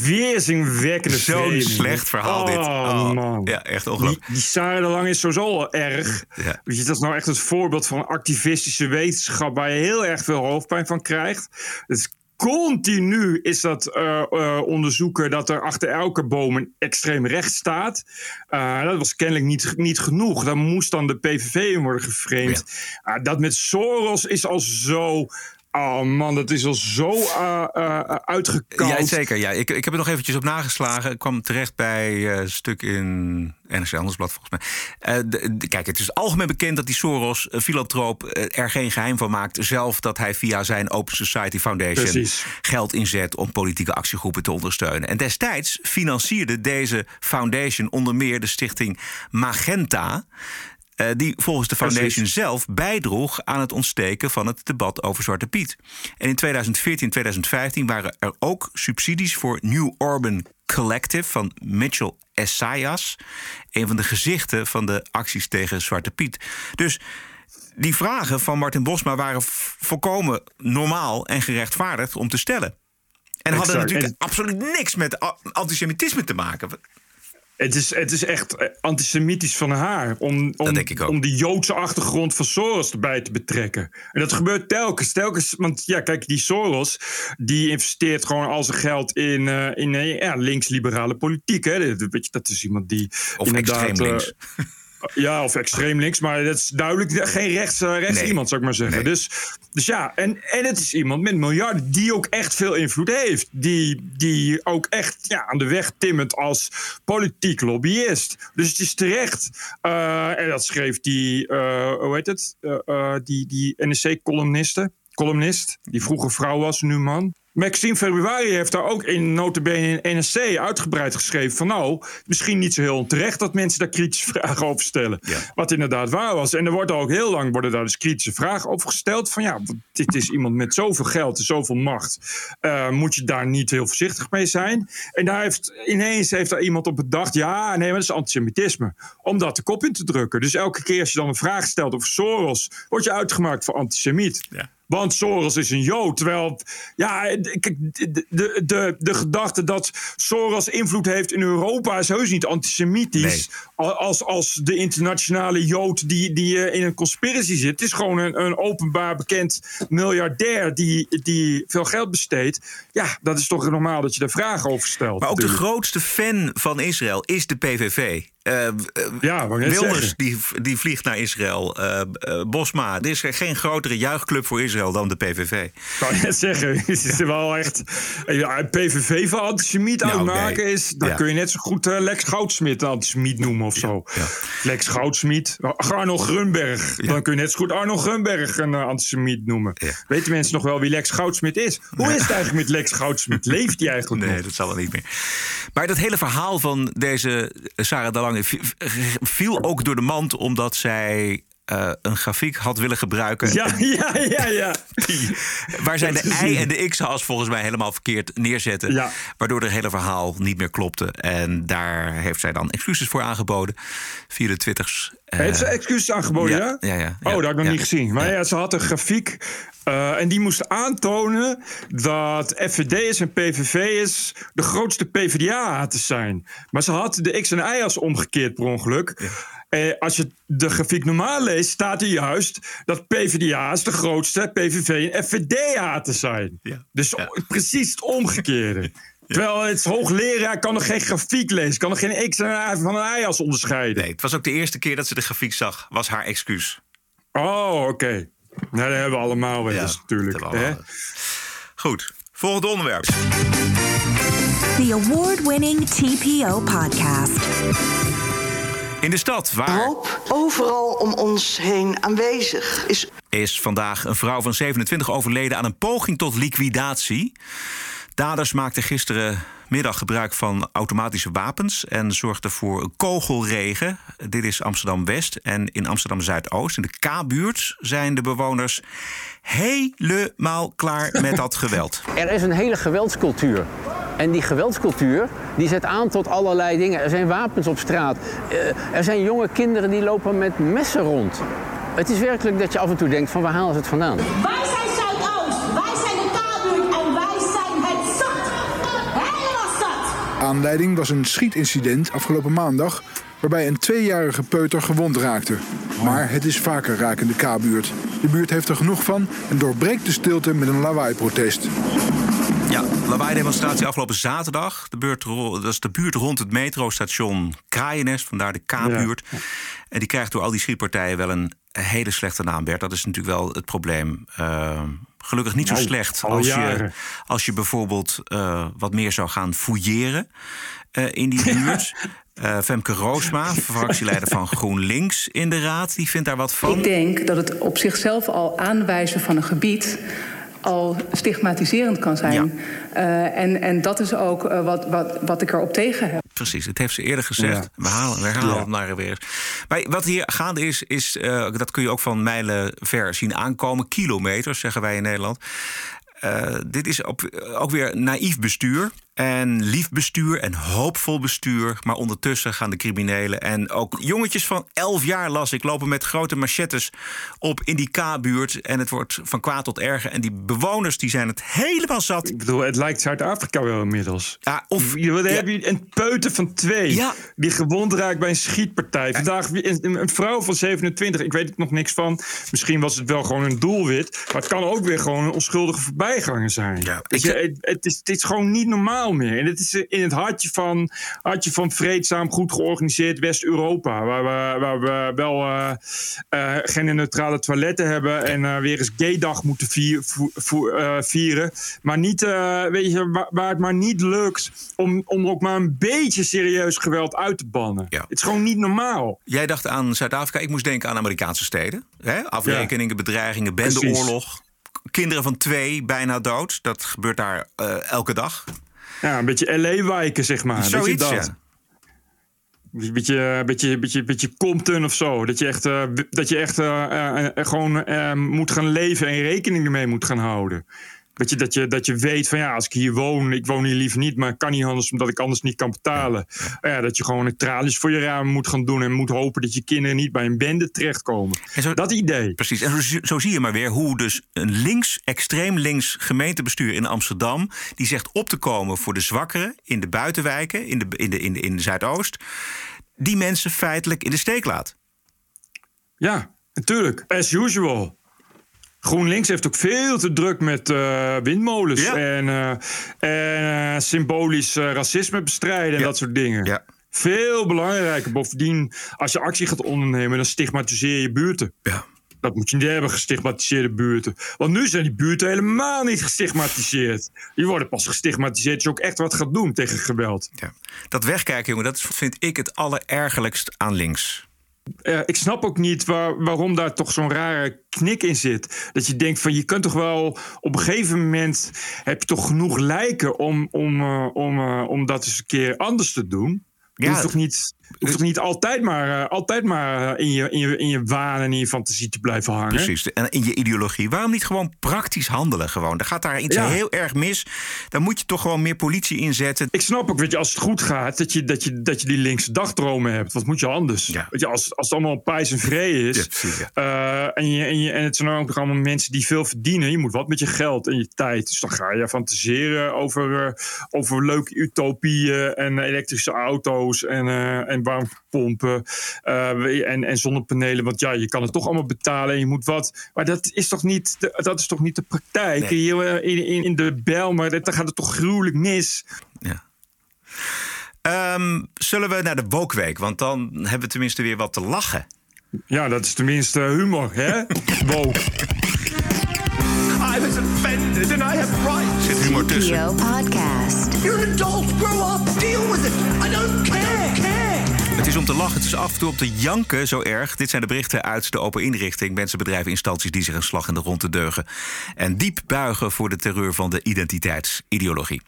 Weerzinwekkende Zo'n slecht verhaal oh, dit. Oh, man. Ja, echt ongelooflijk. Die, die Sarah de Lang is sowieso al erg. Ja. Weet je, dat is nou echt het voorbeeld van activistische wetenschap... waar je heel erg veel hoofdpijn van krijgt. Het is Continu is dat uh, uh, onderzoeken dat er achter elke boom een extreem rechts staat. Uh, dat was kennelijk niet, niet genoeg. Dan moest dan de PVV in worden geframed. Ja. dat met Soros is al zo Oh man, dat is al zo uh, uh, uitgekoud. Ja, zeker. Ja. Ik, ik heb er nog eventjes op nageslagen. Ik kwam terecht bij uh, een stuk in NRC Handelsblad volgens mij. De, de, kijk, het is algemeen bekend dat die Soros, filantroop, er geen geheim van maakt. Zelf dat hij via zijn Open Society Foundation Precies. geld inzet om politieke actiegroepen te ondersteunen. En destijds financierde deze foundation onder meer de stichting Magenta. Uh, die volgens de foundation Precies. zelf bijdroeg aan het ontsteken van het debat over Zwarte Piet. En in 2014 en 2015 waren er ook subsidies voor New Urban Collective van Mitchell Essayas, een van de gezichten van de acties tegen Zwarte Piet. Dus die vragen van Martin Bosma waren volkomen normaal en gerechtvaardigd om te stellen. En exact. hadden natuurlijk en... absoluut niks met antisemitisme te maken. Het is, het is echt eh, antisemitisch van haar om, om, om die Joodse achtergrond van Soros erbij te betrekken. En dat gebeurt telkens, telkens. Want ja, kijk, die Soros die investeert gewoon al zijn geld in, eh, in eh, ja, links-liberale politiek. Hè. Dat, weet je, dat is iemand die Of extreem links. Ja, of extreem links, maar dat is duidelijk geen rechts, eh, rechts Nee. iemand, zou ik maar zeggen. Nee. Dus, dus ja, en, en het is iemand met miljarden die ook echt veel invloed heeft. Die, die ook echt ja, aan de weg timmert als politiek lobbyist. Dus het is terecht. eh, en dat schreef die, eh, hoe heet het? Die die NSC-columniste. Columnist, die vroeger vrouw was, nu man. Maxime Februari heeft daar ook in notabene in NSC uitgebreid geschreven van nou, misschien niet zo heel onterecht dat mensen daar kritische vragen over stellen. Ja. Wat inderdaad waar was. En er wordt ook heel lang worden daar dus kritische vragen over gesteld van ja, dit is iemand met zoveel geld en zoveel macht. Eh, moet je daar niet heel voorzichtig mee zijn? En daar heeft ineens heeft daar iemand op bedacht, ja, nee, maar dat is antisemitisme. Om dat de kop in te drukken. Dus elke keer als je dan een vraag stelt over Soros, word je uitgemaakt voor antisemiet. Ja. Want Soros is een Jood. Terwijl, ja, kijk, de, de, de, de gedachte dat Soros invloed heeft in Europa is heus niet antisemitisch. Als, als de internationale Jood die, die eh, in een conspiracy zit. Het is gewoon een, een openbaar bekend miljardair die, die veel geld besteedt. Ja, dat is toch normaal dat je daar vragen over stelt. Maar ook de grootste fan van Israël is de PVV. Eh, Ja, Wilders die, die vliegt naar Israël. Eh, Bosma, er is geen grotere juichclub voor Israël dan de PVV. Ik wou net zeggen, het is wel echt. PVV van antisemiet Nou, uitmaken nee. is. Dan Ja. kun je net zo goed Lex Goudsmit antisemiet noemen of zo. ja. Lex Goudsmit. Arno Grunberg. Dan kun je net zo goed Arno Grunberg een antisemiet noemen. Weten mensen nog wel wie Lex Goudsmit is? Hoe is het eigenlijk met Lex Goudsmit? Leeft hij eigenlijk Nee, nog? dat zal wel niet meer. Maar dat hele verhaal van deze Sarah Dalange vi- viel ook door de mand omdat zij eh, een grafiek had willen gebruiken. Ja, ja, ja, ja. Die, waar zij de Y en de X-as volgens mij helemaal verkeerd neerzetten. Ja. Waardoor het hele verhaal niet meer klopte. En daar heeft zij dan excuses voor aangeboden. Via de Twitters. Eh, Heeft ze excuses aangeboden, ja, ja? ja, ja, Oh, dat had ik nog niet gezien. Maar Ja. ze had een grafiek. eh, en die moest aantonen dat FVD'ers en PVV'ers de grootste PvdA-haters zijn. Maar ze had de X en Y-as omgekeerd per ongeluk. Eh, als je de grafiek normaal leest, staat er juist dat PvdA's de grootste PVV en FVD-haters zijn. Ja. Dus Ja. precies het omgekeerde. Terwijl het hoogleraar kan nog geen grafiek lezen, kan nog geen X en Y van een Y-as onderscheiden. Nee, het was ook de eerste keer dat ze de grafiek zag. Was haar excuus. Oh, oké. Nou, dat hebben we allemaal wel Ja, eens natuurlijk. hè? Goed, volgende onderwerp. The award winning TPO podcast. In de stad, waar Hoop overal om ons heen aanwezig is is vandaag een vrouw van 27 overleden aan een poging tot liquidatie. Daders maakten gisterenmiddag gebruik van automatische wapens en zorgden voor een kogelregen. Dit is Amsterdam West en in Amsterdam Zuidoost. In de K-buurt zijn de bewoners helemaal klaar met dat geweld. Er is een hele geweldscultuur. En die geweldscultuur die zet aan tot allerlei dingen. Er zijn wapens op straat. Eh, er zijn jonge kinderen die lopen met messen rond. Het is werkelijk dat je af en toe denkt van waar halen ze het vandaan? Wij zijn Zuidoost, wij zijn de en wij zijn het zat. Helemaal zat. Aanleiding was een schietincident afgelopen maandag... waarbij een tweejarige peuter gewond raakte. Maar het is vaker raak in de K-buurt. De buurt heeft er genoeg van en doorbreekt de stilte met een lawaai-protest. Ja, lawaai-demonstratie afgelopen zaterdag. De buurt, dat is de buurt rond het metrostation Kraaienest, vandaar de K-buurt. En die krijgt door al die schietpartijen wel een hele slechte naam, Bert. Dat is natuurlijk wel het probleem. Eh, gelukkig niet zo slecht al als je, als je bijvoorbeeld eh, wat meer zou gaan fouilleren eh, in die buurt. Eh, Femke Roosma, fractieleider van GroenLinks in de raad, die vindt daar wat van. Ik denk dat het op zichzelf al aanwijzen van een gebied al stigmatiserend kan zijn. Eh, en, en dat is ook eh, wat, wat, wat ik erop tegen heb. Precies, het heeft ze eerder gezegd. Ja. We halen, we herhalen Ja. het maar weer eens. Maar wat hier gaande is, is eh, dat kun je ook van mijlen ver zien aankomen. Kilometers, zeggen wij in Nederland. Eh, dit is op, ook weer naïef bestuur. En lief bestuur en hoopvol bestuur. Maar ondertussen gaan de criminelen en ook jongetjes van 11 jaar las ik lopen met grote machettes op in die K-buurt. En het wordt van kwaad tot erger. En die bewoners die zijn het helemaal zat. Ik bedoel, het lijkt Zuid-Afrika wel inmiddels. Ja, of Dan heb je een peuter van twee Ja. die gewond raakt bij een schietpartij. Vandaag een, een vrouw van 27, ik weet er nog niks van. Misschien was het wel gewoon een doelwit. Maar het kan ook weer gewoon een onschuldige voorbijganger zijn. Je, het, het, is, het is gewoon niet normaal meer. En het is in het hartje van, hartje van vreedzaam, goed georganiseerd West-Europa. Waar we, waar we wel eh eh, geen neutrale toiletten hebben. En eh, weer eens gaydag moeten vier- vo- vo- eh, vieren. Maar niet, eh, weet je, waar, waar het maar niet lukt om, om ook maar een beetje serieus geweld uit te bannen. Het is gewoon niet normaal. Jij dacht aan Zuid-Afrika. Ik moest denken aan Amerikaanse steden. Hè? Afrekeningen, bedreigingen, bendeoorlog. Kinderen van twee bijna dood. Dat gebeurt daar eh, elke dag. Ja, een beetje LA-wijken, zeg maar. Je Zoiets, dat? ja. Een beetje, beetje, beetje, beetje Compton of zo. Dat je echt, eh, dat je echt eh, eh, gewoon moet gaan leven en rekening ermee moet gaan houden. Dat je, dat, je, dat je weet van ja, als ik hier woon, ik woon hier liever niet, maar ik kan niet anders omdat ik anders niet kan betalen. Ja, dat je gewoon een tralies voor je raam moet gaan doen en moet hopen dat je kinderen niet bij een bende terechtkomen. dat idee. Precies. En zo, zo zie je maar weer hoe dus een links, extreem links gemeentebestuur in Amsterdam... die zegt op te komen voor de zwakkeren in de buitenwijken, in de, in de, in de, in de Zuidoost... die mensen feitelijk in de steek laat. Ja, natuurlijk. As usual. GroenLinks heeft ook veel te druk met eh, windmolens en, eh, en eh, symbolisch racisme bestrijden en dat soort dingen. Veel belangrijker. Bovendien, als je actie gaat ondernemen, dan stigmatiseer je buurten. Dat moet je niet hebben, gestigmatiseerde buurten. Want nu zijn die buurten helemaal niet gestigmatiseerd. Die worden pas gestigmatiseerd als je ook echt wat gaat doen tegen geweld. Dat wegkijken, jongen, dat vind ik het allerergerlijkst aan links. Ik snap ook niet waar- waarom daar toch zo'n rare knik in zit. Dat je denkt van je kunt toch wel op een gegeven moment heb je toch genoeg lijken om, om, eh, om, eh, om dat eens een keer anders te doen. Je Ja. hoeft toch niet, hoeft toch niet altijd maar, eh, altijd maar eh, in, je, in, je, in je waan en in je fantasie te blijven hangen. Precies. En in je ideologie. Waarom niet gewoon praktisch handelen? Gewoon? Dan gaat daar iets Ja. heel erg mis. Dan moet je toch gewoon meer politie inzetten. Ik snap ook, weet je, als het goed gaat, dat je, dat je, dat je die linkse dagdromen hebt. Wat moet je anders? Weet je, als, als het allemaal prijs en vrede is. eh, en, je, en, je, en het zijn ook nog allemaal mensen die veel verdienen. Je moet wat met je geld en je tijd. Dus dan ga je fantaseren over, over leuke utopieën en elektrische auto's en, en warmtepompen eh, en, en zonnepanelen. Want ja, je kan het toch allemaal betalen en je moet wat. Maar dat is toch niet de, dat is toch niet de praktijk? Nee. Hier eh, in, in, in de bel, maar dat- dan gaat het toch gruwelijk mis. Ehm, zullen we naar de Wokweek? Want dan hebben we tenminste weer wat te lachen. Ja, dat is tenminste humor, hè? Woke. I was offended and I have rights. Zit humor tussen. Podcast. You're an adult. Grow up. Deal with it. I don't. Het is om te lachen, het is af en toe om te janken, zo erg. Dit zijn de berichten uit de open inrichting. Mensen, bedrijven, instanties die zich een slag in de ronde deugen. En diep buigen voor de terreur van de identiteitsideologie.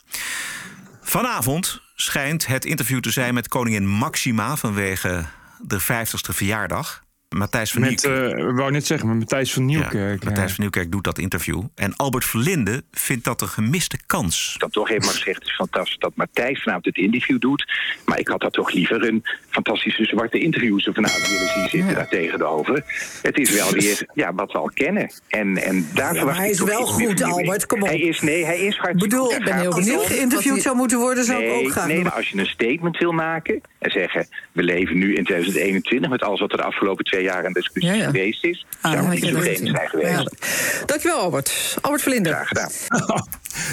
Vanavond schijnt het interview te zijn met koningin Maxima... vanwege de 50ste verjaardag. Matthijs van Met, Nieuwkerk. eh, ik wou net zeggen, met Matthijs van Nieuwkerk. Ja, Matthijs van Nieuwkerk doet dat interview. En Albert Verlinde vindt dat een gemiste kans. Ik had toch helemaal gezegd, het is fantastisch dat Matthijs vanavond het interview doet. Maar ik had daar toch liever een fantastische zwarte interviewer vanavond willen zien zitten daar tegenover. Het is wel weer ja, wat we al kennen. En, en daar Ja, verwacht maar hij ik is wel goed, Albert, kom op. Hij is, nee, hij is hartstikke bedoel, goed. ik Hij ben heel benieuwd. Als hij- geïnterviewd zou moeten worden, zou ik ook graag Nee, doen. maar als je een statement wil maken en zeggen... we leven nu in 2021 met alles wat er de afgelopen twee jaar aan discussie Ja, ja. geweest is... Ah, zo dat vreemd zijn geweest. Dankjewel, Albert. Albert Verlinde. Graag gedaan.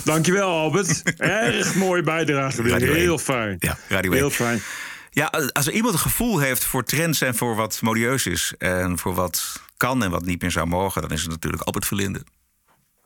Dankjewel, Albert. Erg mooie bijdrage weer. Radio één. Heel fijn. Ja, Radio één. Heel fijn. Ja, als er iemand een gevoel heeft voor trends en voor wat modieus is... en voor wat kan en wat niet meer zou mogen... dan is het natuurlijk Albert Verlinde.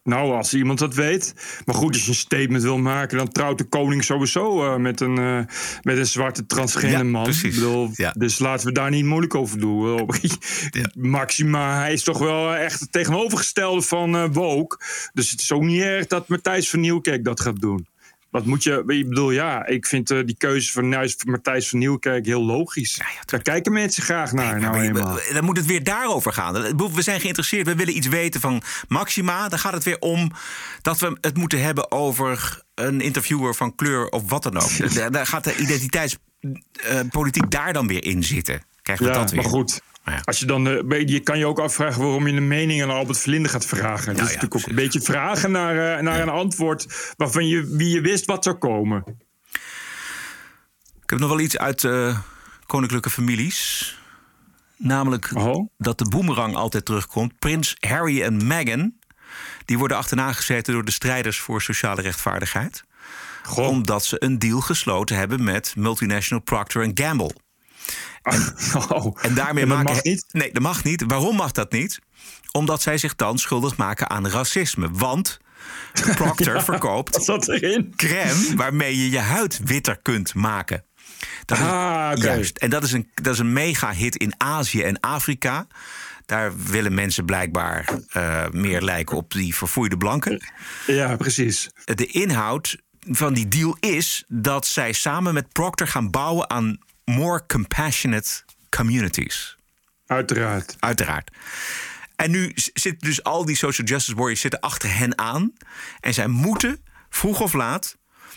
Nou, als iemand dat weet. Maar goed, als je een statement wil maken, dan trouwt de koning sowieso eh, met, een, eh, met een zwarte transgender Ja, man. precies. Bedoel, Ja. Dus laten we daar niet moeilijk over doen. Maxima, hij is toch wel echt het tegenovergestelde van eh woke. Dus het is ook niet erg dat Matthijs van Nieuwkerk dat gaat doen. Wat moet je... Ik bedoel, ja, ik vind eh, die keuze van Nuis- Matthijs van Nieuwkerk heel logisch. Daar kijken mensen graag naar. nou eenmaal. Dan moet het weer daarover gaan. We zijn geïnteresseerd, we willen iets weten van Maxima. Dan gaat het weer om dat we het moeten hebben over een interviewer van kleur of wat dan ook. Daar- Daar gaat de identiteitspolitiek daar dan weer in zitten. Krijgen we Ja, dat weer? maar goed. Als je dan, eh, je kan je ook afvragen waarom je een mening aan Albert Verlinde gaat vragen. dus natuurlijk ook een beetje vragen naar, eh, naar een antwoord waarvan je, wie je wist wat zou komen. Ik heb nog wel iets uit eh, koninklijke families. Namelijk dat de boemerang altijd terugkomt. Prins Harry en Meghan... die worden achterna gezeten door de strijders voor sociale rechtvaardigheid. Omdat ze een deal gesloten hebben met multinational Procter Gamble. En, en daarmee En dat maken... mag niet? Nee, dat mag niet. Waarom mag dat niet? Omdat zij zich dan schuldig maken aan racisme. Want Procter Ja, verkoopt wat zat erin? crème waarmee je je huid witter kunt maken. Dat is, Ah. Juist. En dat is een, dat is een mega-hit in Azië en Afrika. Daar willen mensen blijkbaar eh, meer lijken op die verfoeide blanken. Ja, precies. De inhoud van die deal is dat zij samen met Procter gaan bouwen aan more compassionate communities. Uiteraard. Uiteraard. En nu zitten dus al die social justice warriors zitten achter hen aan. En zij moeten vroeg of laat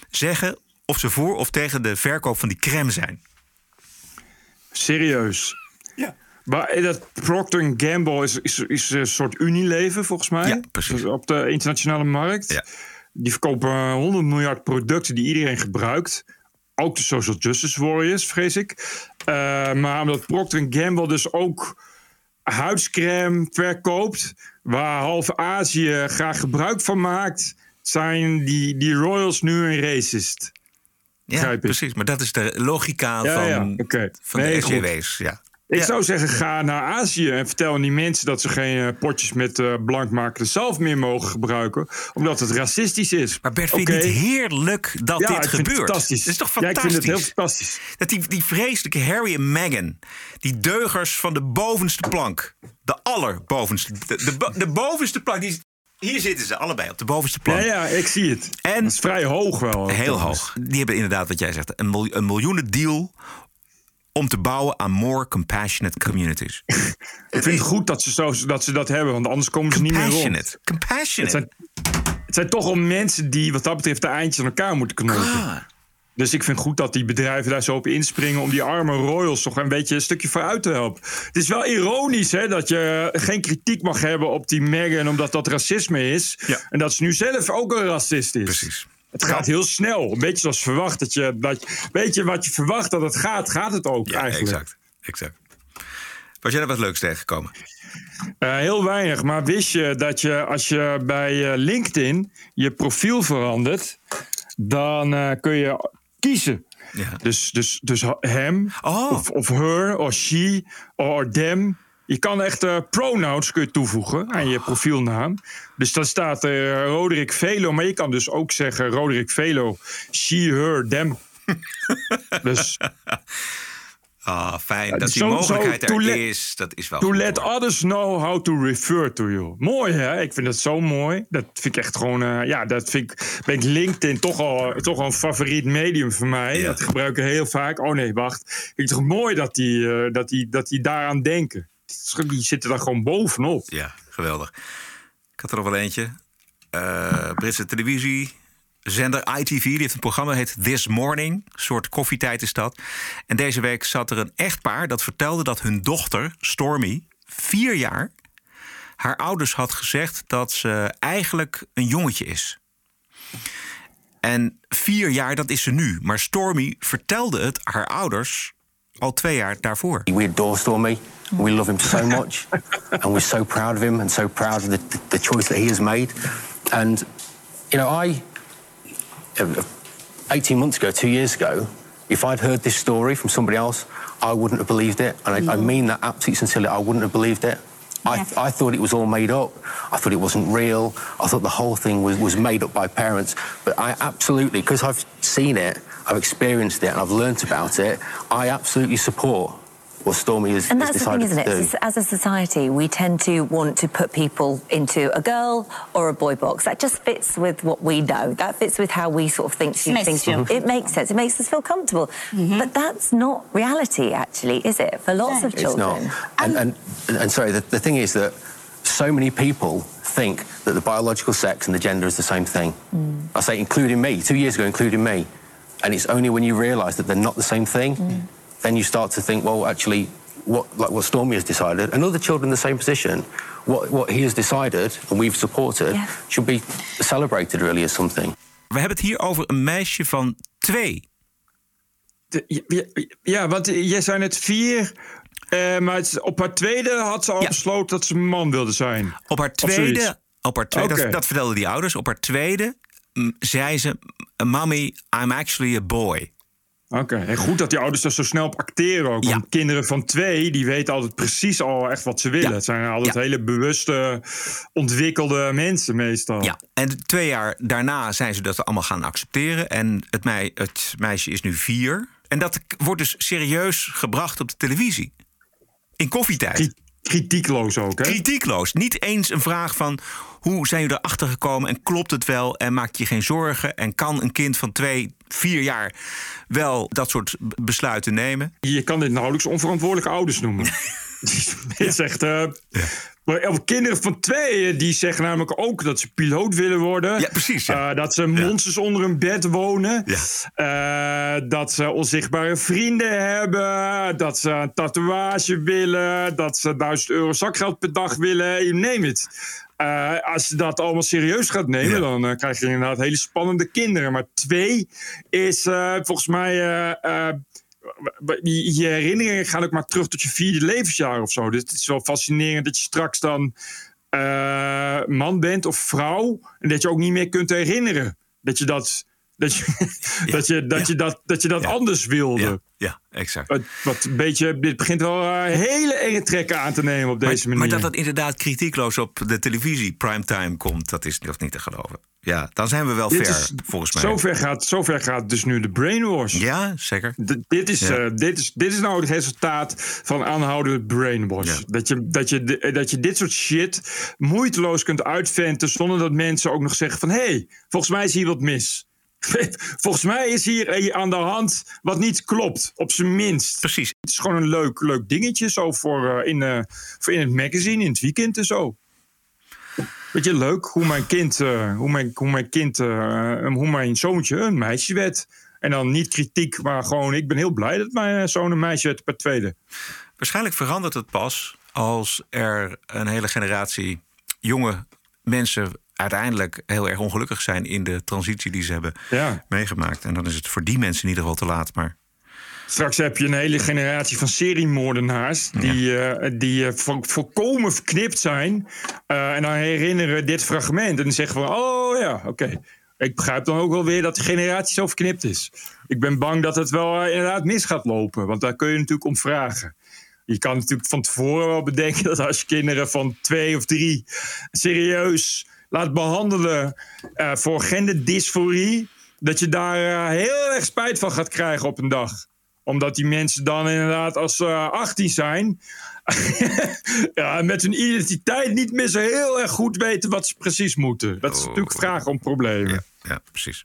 zeggen of ze voor of tegen de verkoop van die crème zijn. Serieus. Ja. Maar eh, dat Procter Gamble is, is, is een soort Unilever, volgens mij. Ja, precies. Op de internationale markt. Die verkopen 100 miljard producten die iedereen gebruikt. Ook de social justice warriors, vrees ik. Eh, maar omdat Procter Gamble dus ook huidscrème verkoopt... waar half Azië graag gebruik van maakt... zijn die, die royals nu een racist. Ja, precies. Maar dat is de logica Ja, van, ja, oké. van Nee, de. SJW's. Ja. Ik Ja. zou zeggen, ga naar Azië en vertel aan die mensen dat ze geen eh, potjes met eh blankmakende zalf meer mogen gebruiken, omdat het racistisch is. Maar Bert, vind je Oké. het heerlijk dat Ja, dit ik vind het gebeurt? fantastisch. Dat is toch Ja, ik fantastisch? vind het heel fantastisch. Dat die, die vreselijke Harry en Meghan, die deugers van de bovenste plank, de allerbovenste, de, de, bo- de bovenste plank, die, hier zitten ze allebei op de bovenste plank. Ja, ja, ik zie het. En dat is vrij hoog wel. Heel hoog. Die hebben inderdaad, wat jij zegt, een, miljoen, een miljoenen deal om te bouwen aan more compassionate communities. Ik vind het goed dat ze, zo, dat ze dat hebben, want anders komen ze niet meer rond. Compassionate. Het zijn, het zijn toch al mensen die wat dat betreft de eindjes aan elkaar moeten knopen. Dus ik vind goed dat die bedrijven daar zo op inspringen om die arme royals toch een beetje een stukje vooruit te helpen. Het is wel ironisch hè, dat je geen kritiek mag hebben op die Meghan omdat dat racisme is. En dat ze nu zelf ook een racist is. Precies. Het gaat heel snel. Een beetje zoals verwacht. Dat je, dat, je- weet je wat je verwacht dat het gaat, gaat het ook eigenlijk. exact. exact. Was jij er wat leuks tegengekomen? Eh, heel weinig, maar wist je dat je als je bij eh, LinkedIn je profiel verandert, dan eh, kun je kiezen. Dus, dus, dus hem, of, of her, of she, of them. Je kan echt eh, pronouns kun je toevoegen aan je profielnaam. Dus dan staat er Roderick Velo, maar je kan dus ook zeggen Roderick Velo, she, her, them. dus Ah, fijn. Ja, dat die zo- mogelijkheid to er let- is, dat is wel To let hoor. others know how to refer to you. Mooi hè? Ik vind dat zo mooi. Dat vind ik echt gewoon. eh, ja, dat vind ik. Ben ik LinkedIn toch al, toch al een favoriet medium voor mij. Dat gebruik ik heel vaak. Oh nee, wacht. Ik vind het toch mooi dat die, dat die, dat die daaraan denken. Die zitten daar gewoon bovenop. Ja, geweldig. Ik had er nog wel eentje. Eh, Britse televisie. Zender ITV, die heeft een programma heet This Morning. Een soort koffietijd is dat. En deze week zat er een echtpaar dat vertelde dat hun dochter, Stormy, vier jaar, haar ouders had gezegd dat ze eigenlijk een jongetje is. En vier jaar, dat is ze nu. Maar Stormy vertelde het haar ouders al twee jaar daarvoor. We adore Stormy. We love him so much. and we're so proud of him and so proud of the, the choice that he has made. And, you know, I, uh, 18 months ago, two years ago, if I'd heard this story from somebody else, I wouldn't have believed it. And I, I mean that absolutely sincerely. I wouldn't have believed it. I, I thought it was all made up. I thought it wasn't real. I thought the whole thing was, was made up by parents. But I absolutely, because I've seen it, I've experienced it, and I've learnt about it, I absolutely support what Stormy has, And has that's the thing, isn't it? It's- As a society, we tend to want to put people into a girl or a boy box. That just fits with what we know. That fits with how we sort of think Makes Mm-hmm. things. sense. It makes sense. It makes us feel comfortable. But that's not reality, actually, is it? For lots of children. It's children. not. And, and, and sorry, the, the thing is that so many people think that the biological sex and the gender is the same thing. Mm. I say, including me, two years ago, including me. And it's only when you realise that they're not the same thing, Mm. then you start to think, well, actually, what, like what Stormy has decided, and other children in the same position, what, what he has decided and we've supported should be celebrated really as something. We hebben het hier over een meisje van twee. De- ja, ja, want jij zei net vier. eh, maar het- op haar tweede had ze al besloten dat ze een man wilde zijn. Op haar tweede, op haar tweede Oké. dat, dat vertelden die ouders. Op haar tweede zei ze: Mommy, I'm actually a boy. Oké, en goed dat die ouders er zo snel op acteren ook. Want kinderen van twee, die weten altijd precies al echt wat ze willen. Het zijn altijd hele bewuste, ontwikkelde mensen meestal. Ja, en twee jaar daarna zijn ze dat allemaal gaan accepteren. En het, mei, het meisje is nu vier. En dat wordt dus serieus gebracht op de televisie. In koffietijd. Kritiekloos ook, hè? Kritiekloos. Niet eens een vraag van hoe zijn jullie erachter gekomen en klopt het wel en maak je geen zorgen en kan een kind van twee, vier jaar wel dat soort besluiten nemen? Je kan dit nauwelijks onverantwoordelijke ouders noemen. Het is echt... eh, maar eh, kinderen van twee, eh, die zeggen namelijk ook dat ze piloot willen worden. Ja, precies. dat ze monsters onder hun bed wonen. Eh, dat ze onzichtbare vrienden hebben. Dat ze een tatoeage willen. Dat ze 1000 euro zakgeld per dag willen. You name it. Eh, als je dat allemaal serieus gaat nemen, dan eh, krijg je inderdaad hele spannende kinderen. Maar twee is eh, volgens mij. je herinneringen gaan ook maar terug tot je vierde levensjaar of zo. Dus het is wel fascinerend dat je straks dan man bent of vrouw. En dat je ook niet meer kunt herinneren. Dat je dat, dat, je, dat, je, dat, je dat, dat, je dat anders wilde. Ja, exact. Wat, wat een beetje, dit begint wel eh, hele enge trekken aan te nemen op deze manier. maar dat dat inderdaad kritiekloos op de televisie primetime komt, dat is nog niet te geloven. Ja, dan zijn we wel Dit ver, is- volgens mij. Zover gaat, zover gaat dus nu de brainwash. Ja, zeker. dit, is, Ja. eh, dit, is, dit is nou het resultaat van aanhoudende brainwash. Dat, je, dat, je, de- dat je dit soort shit moeiteloos kunt uitventen... zonder dat mensen ook nog zeggen van... hé, hey, volgens mij is hier wat mis. Volgens mij is hier eh, aan de hand wat niet klopt, op zijn minst. Precies. Het is gewoon een leuk, leuk dingetje zo voor, eh, in, eh, voor in het magazine, in het weekend en zo. Weet je, leuk hoe mijn kind, hoe mijn, hoe mijn kind, hoe mijn zoontje een meisje werd. En dan niet kritiek, maar gewoon, ik ben heel blij dat mijn zoon een meisje werd per tweede. Waarschijnlijk verandert het pas als er een hele generatie jonge mensen uiteindelijk heel erg ongelukkig zijn in de transitie die ze hebben Ja. meegemaakt. En dan is het voor die mensen in ieder geval te laat. Maar Straks heb je een hele generatie van seriemoordenaars die, eh, die eh, vo- volkomen verknipt zijn. eh, en dan herinneren dit fragment. En dan zeggen van, oh ja, oké. Ik begrijp dan ook wel weer dat de generatie zo verknipt is. Ik ben bang dat het wel inderdaad mis gaat lopen. Want daar kun je natuurlijk om vragen. Je kan natuurlijk van tevoren wel bedenken dat als je kinderen van twee of drie serieus laat behandelen eh, voor genderdysforie, dat je daar eh, heel erg spijt van gaat krijgen op een dag omdat die mensen dan inderdaad als ze 18 zijn... ja, met hun identiteit niet meer zo heel erg goed weten wat ze precies moeten. Dat is natuurlijk vragen om problemen. ja, precies.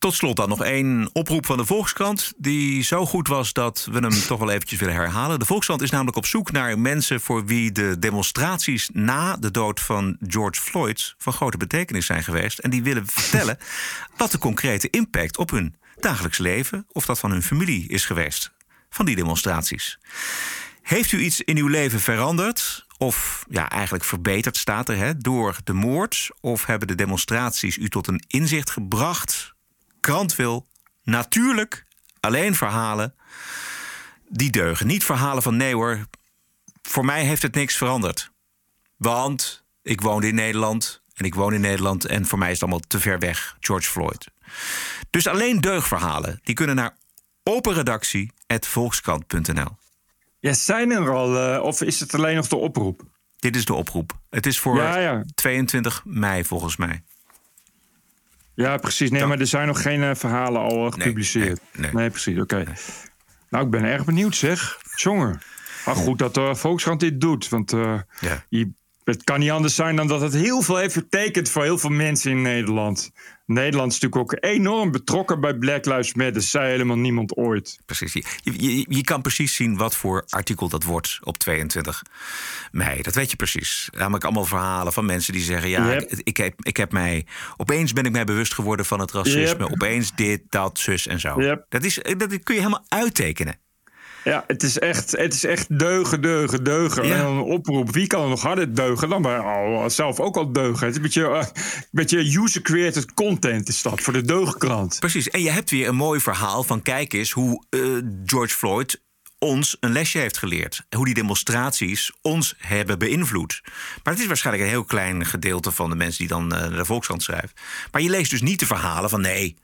Tot slot dan nog één oproep van de Volkskrant... die zo goed was dat we hem toch wel eventjes willen herhalen. De Volkskrant is namelijk op zoek naar mensen... voor wie de demonstraties na de dood van George Floyd... van grote betekenis zijn geweest. En die willen vertellen wat de concrete impact op hun dagelijks leven... of dat van hun familie is geweest van die demonstraties. Heeft u iets in uw leven veranderd? Of ja, eigenlijk verbeterd staat er hè, door de moord? Of hebben de demonstraties u tot een inzicht gebracht? Krant wil natuurlijk alleen verhalen die deugen. Niet verhalen van nee hoor, voor mij heeft het niks veranderd. Want ik woonde in Nederland en ik woon in Nederland en voor mij is het allemaal te ver weg, George Floyd. Dus alleen deugverhalen, die kunnen naar openredactie.volkskrant.nl. Ja, zijn er al, eh, of is het alleen nog de oproep? Dit is de oproep. Het is voor Ja, ja. 22 mei volgens mij. Ja, precies. Nee, maar er zijn nog geen eh, verhalen al eh, gepubliceerd. Nee, precies. Oké. Nou, ik ben erg benieuwd, zeg. Jongen. Maar goed dat de Volkskrant dit doet. Want eh, je, het kan niet anders zijn dan dat het heel veel heeft betekend voor heel veel mensen in Nederland. Nederland is natuurlijk ook enorm betrokken bij Black Lives Matter. Zei helemaal niemand ooit. Precies. Je, je, je, kan precies zien wat voor artikel dat wordt op 22 mei. Dat weet je precies. Namelijk allemaal verhalen van mensen die zeggen: Ja, ik, ik, heb, ik heb mij. Opeens ben ik mij bewust geworden van het racisme. Opeens dit, dat, zus en zo. Dat, is, dat kun je helemaal uittekenen. Ja, het is echt, het is echt deugen, deugen, deugen. En dan een oproep. Wie kan er nog harder deugen dan wij oh, zelf ook al deugen? Het is een beetje, uh, een beetje user-created content is dat voor de deugkrant. Precies. En je hebt weer een mooi verhaal van kijk eens hoe uh, George Floyd ons een lesje heeft geleerd. Hoe die demonstraties ons hebben beïnvloed. Maar het is waarschijnlijk een heel klein gedeelte van de mensen die dan uh, de Volkskrant schrijven. Maar je leest dus niet de verhalen van nee,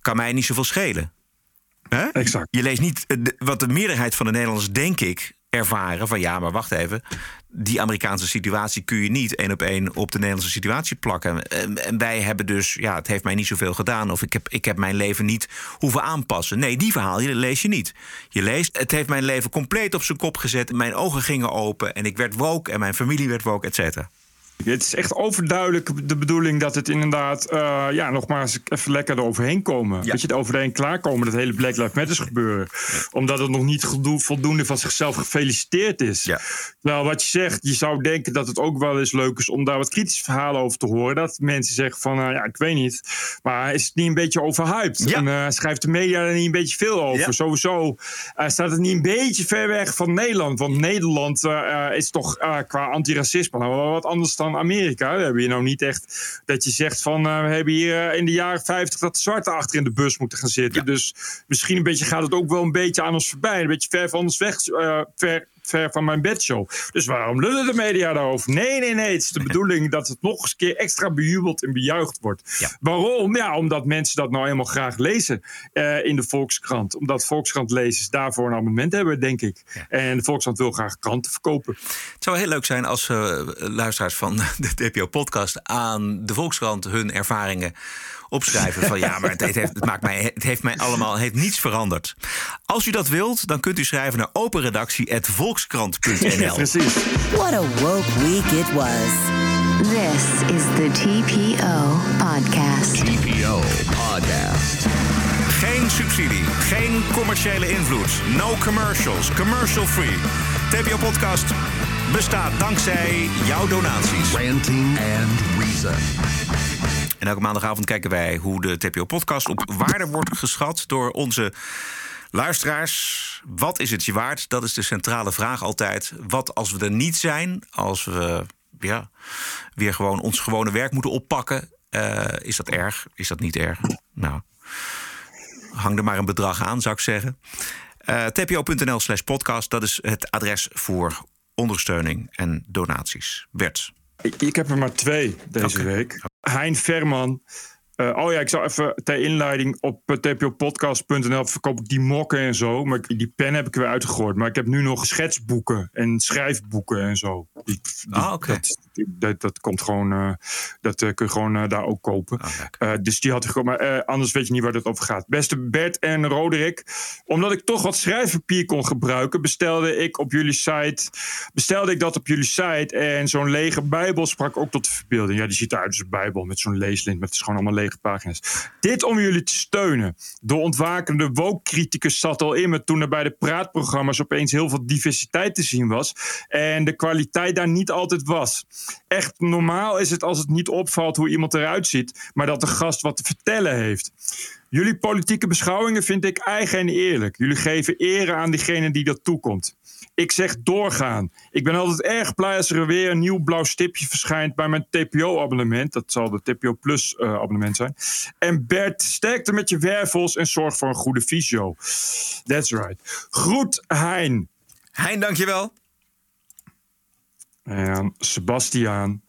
kan mij niet zoveel schelen. Exact. Je leest niet wat de meerderheid van de Nederlanders, denk ik, ervaren van ja, maar wacht even. Die Amerikaanse situatie kun je niet één op één op de Nederlandse situatie plakken. En wij hebben dus, ja, het heeft mij niet zoveel gedaan. Of ik heb, ik heb mijn leven niet hoeven aanpassen. Nee, die verhaal lees je niet. Je leest, het heeft mijn leven compleet op zijn kop gezet. Mijn ogen gingen open en ik werd woke en mijn familie werd woke, et cetera. Het is echt overduidelijk de bedoeling dat het inderdaad, uh, ja, nogmaals even lekker eroverheen komen. Dat je het overheen klaarkomen, dat hele Black Lives Matter gebeuren. Omdat het nog niet voldoende van zichzelf gefeliciteerd is. Ja. Nou, wat je zegt, je zou denken dat het ook wel eens leuk is om daar wat kritische verhalen over te horen. Dat mensen zeggen van, uh, ja, ik weet niet, maar is het niet een beetje overhyped? Ja. En uh, schrijft de media er niet een beetje veel over? Sowieso staat het niet een beetje ver weg van Nederland. Want Nederland is toch qua antiracisme nou wel wat anders dan Amerika. We hebben hier nou niet echt dat je zegt van uh, we hebben hier in de jaren 50 dat de zwarte achter in de bus moeten gaan zitten. Dus misschien een beetje gaat het ook wel een beetje aan ons voorbij. Een beetje ver van ons weg, uh, ver, ver van mijn bedshow. Dus waarom lullen de media daarover? Nee, nee, nee. Het is de bedoeling dat het nog eens een keer extra bejubeld en bejuicht wordt. Waarom? Ja, omdat mensen dat nou helemaal graag lezen uh, in de Volkskrant. Omdat Volkskrant lezers daarvoor een abonnement hebben, denk ik. En de Volkskrant wil graag kranten verkopen. Het zou heel leuk zijn als uh, luisteraars van de DPO-podcast aan de Volkskrant hun ervaringen opschrijven van ja, maar het, heeft, het, maakt mij, het heeft mij allemaal heeft niets veranderd. Als u dat wilt, dan kunt u schrijven naar openredactie.volkskrant.nl. Precies. What a woke week it was. This is the TPO podcast. TPO podcast. Geen subsidie, geen commerciële invloed, no commercials, commercial free. TPO podcast bestaat dankzij jouw donaties. Ranting and Reason. En elke maandagavond kijken wij hoe de TPO-podcast op waarde wordt geschat door onze luisteraars. Wat is het je waard? Dat is de centrale vraag altijd. Wat als we er niet zijn, als we ja, weer gewoon ons gewone werk moeten oppakken, uh, is dat erg? Is dat niet erg? Nou, hang er maar een bedrag aan, zou ik zeggen. Uh, tpo.nl slash podcast, dat is het adres voor ondersteuning en donaties. Bert. Ik, ik heb er maar twee deze okay. week. Hein Verman. Uh, oh ja, ik zou even ter inleiding op tpopodcast.nl verkoop ik die mokken en zo. Maar die pen heb ik weer uitgegooid. Maar ik heb nu nog schetsboeken en schrijfboeken en zo. Die, die, ah, oké. Okay. Dat, dat, dat, komt gewoon, uh, dat uh, kun je gewoon daar ook kopen. Oh, dus die had ik gewoon, maar anders weet je niet waar het over gaat. Beste Bert en Roderick, omdat ik toch wat schrijfpapier kon gebruiken, bestelde ik op jullie site, bestelde ik dat op jullie site. En zo'n lege Bijbel sprak ook tot de verbeelding. Ja, die ziet eruit als een Bijbel met zo'n leeslint, het is gewoon allemaal lege pagina's. Dit om jullie te steunen. De ontwakende woke-criticus zat al in me toen er bij de praatprogramma's opeens heel veel diversiteit te zien was. En de kwaliteit daar niet altijd was. Echt normaal is het als het niet opvalt hoe iemand eruit ziet, maar dat de gast wat te vertellen heeft. Jullie politieke beschouwingen vind ik eigen en eerlijk. Jullie geven ere aan diegene die dat toekomt. Ik zeg doorgaan. Ik ben altijd erg blij als er weer een nieuw blauw stipje verschijnt bij mijn TPO-abonnement. Dat zal de TPO Plus uh, abonnement zijn. En Bert, sterkte met je wervels en zorg voor een goede visio. That's right. Groet Hein. Hein, dankjewel. En Sebastiaan.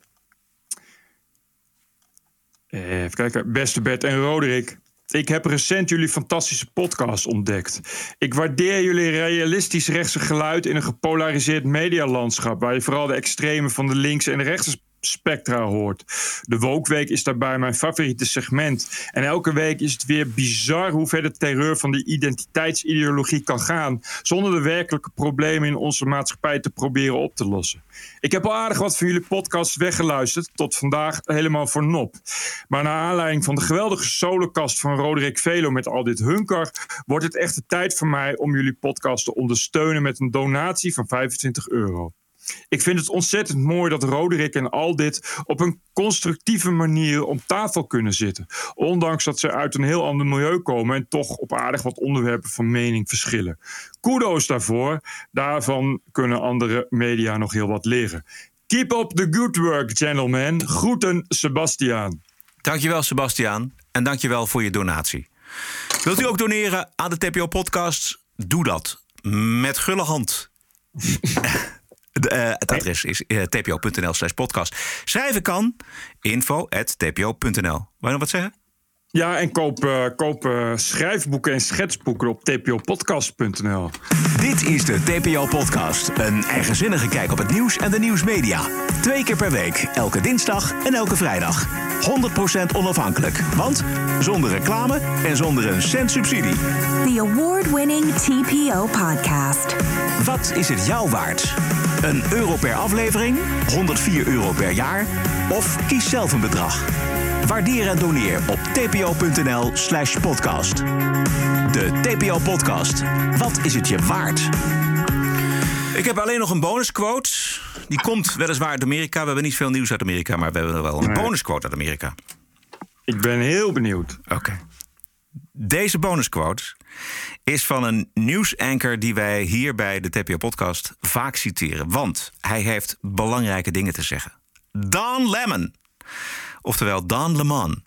Even kijken. Beste Bert en Roderick. Ik heb recent jullie fantastische podcast ontdekt. Ik waardeer jullie realistisch rechtse geluid in een gepolariseerd medialandschap, waar je vooral de extremen van de linkse en de rechtse Spectra hoort. De Wookweek is daarbij mijn favoriete segment. En elke week is het weer bizar hoe ver de terreur van de identiteitsideologie kan gaan. Zonder de werkelijke problemen in onze maatschappij te proberen op te lossen. Ik heb al aardig wat van jullie podcasts weggeluisterd. Tot vandaag helemaal voor nop. Maar naar aanleiding van de geweldige solokast van Roderick Velo met al dit hunker. wordt het echt de tijd voor mij om jullie podcast te ondersteunen met een donatie van 25 euro. Ik vind het ontzettend mooi dat Roderick en al dit op een constructieve manier om tafel kunnen zitten. Ondanks dat ze uit een heel ander milieu komen en toch op aardig wat onderwerpen van mening verschillen. Kudo's daarvoor. Daarvan kunnen andere media nog heel wat leren. Keep up the good work, gentlemen. Groeten, Sebastiaan. Dankjewel, Sebastiaan. En dankjewel voor je donatie. Wilt u ook doneren aan de TPO-podcast? Doe dat. Met gulle hand. De, eh, het adres is eh, tpo.nl slash podcast. Schrijven kan info.tpo.nl. Wou je nog wat zeggen? Ja, en koop, eh, koop schrijfboeken en schetsboeken op tpopodcast.nl. Dit is de TPO-podcast. Een eigenzinnige kijk op het nieuws en de nieuwsmedia. Twee keer per week, elke dinsdag en elke vrijdag. 100% onafhankelijk, want zonder reclame en zonder een cent subsidie. The award-winning TPO podcast. Wat is het jou waard? Een euro per aflevering, 104 euro per jaar of kies zelf een bedrag. Waardeer en doneer op tpo.nl slash podcast. De TPO-podcast. Wat is het je waard? Ik heb alleen nog een bonusquote. Die komt weliswaar uit Amerika. We hebben niet veel nieuws uit Amerika, maar we hebben er wel een Nee. bonusquote uit Amerika. Ik ben heel benieuwd. Oké. Deze bonusquote is van een nieuwsanker die wij hier bij de TPO-podcast vaak citeren. Want hij heeft belangrijke dingen te zeggen. Don Lemon. Oftewel Don Lemon.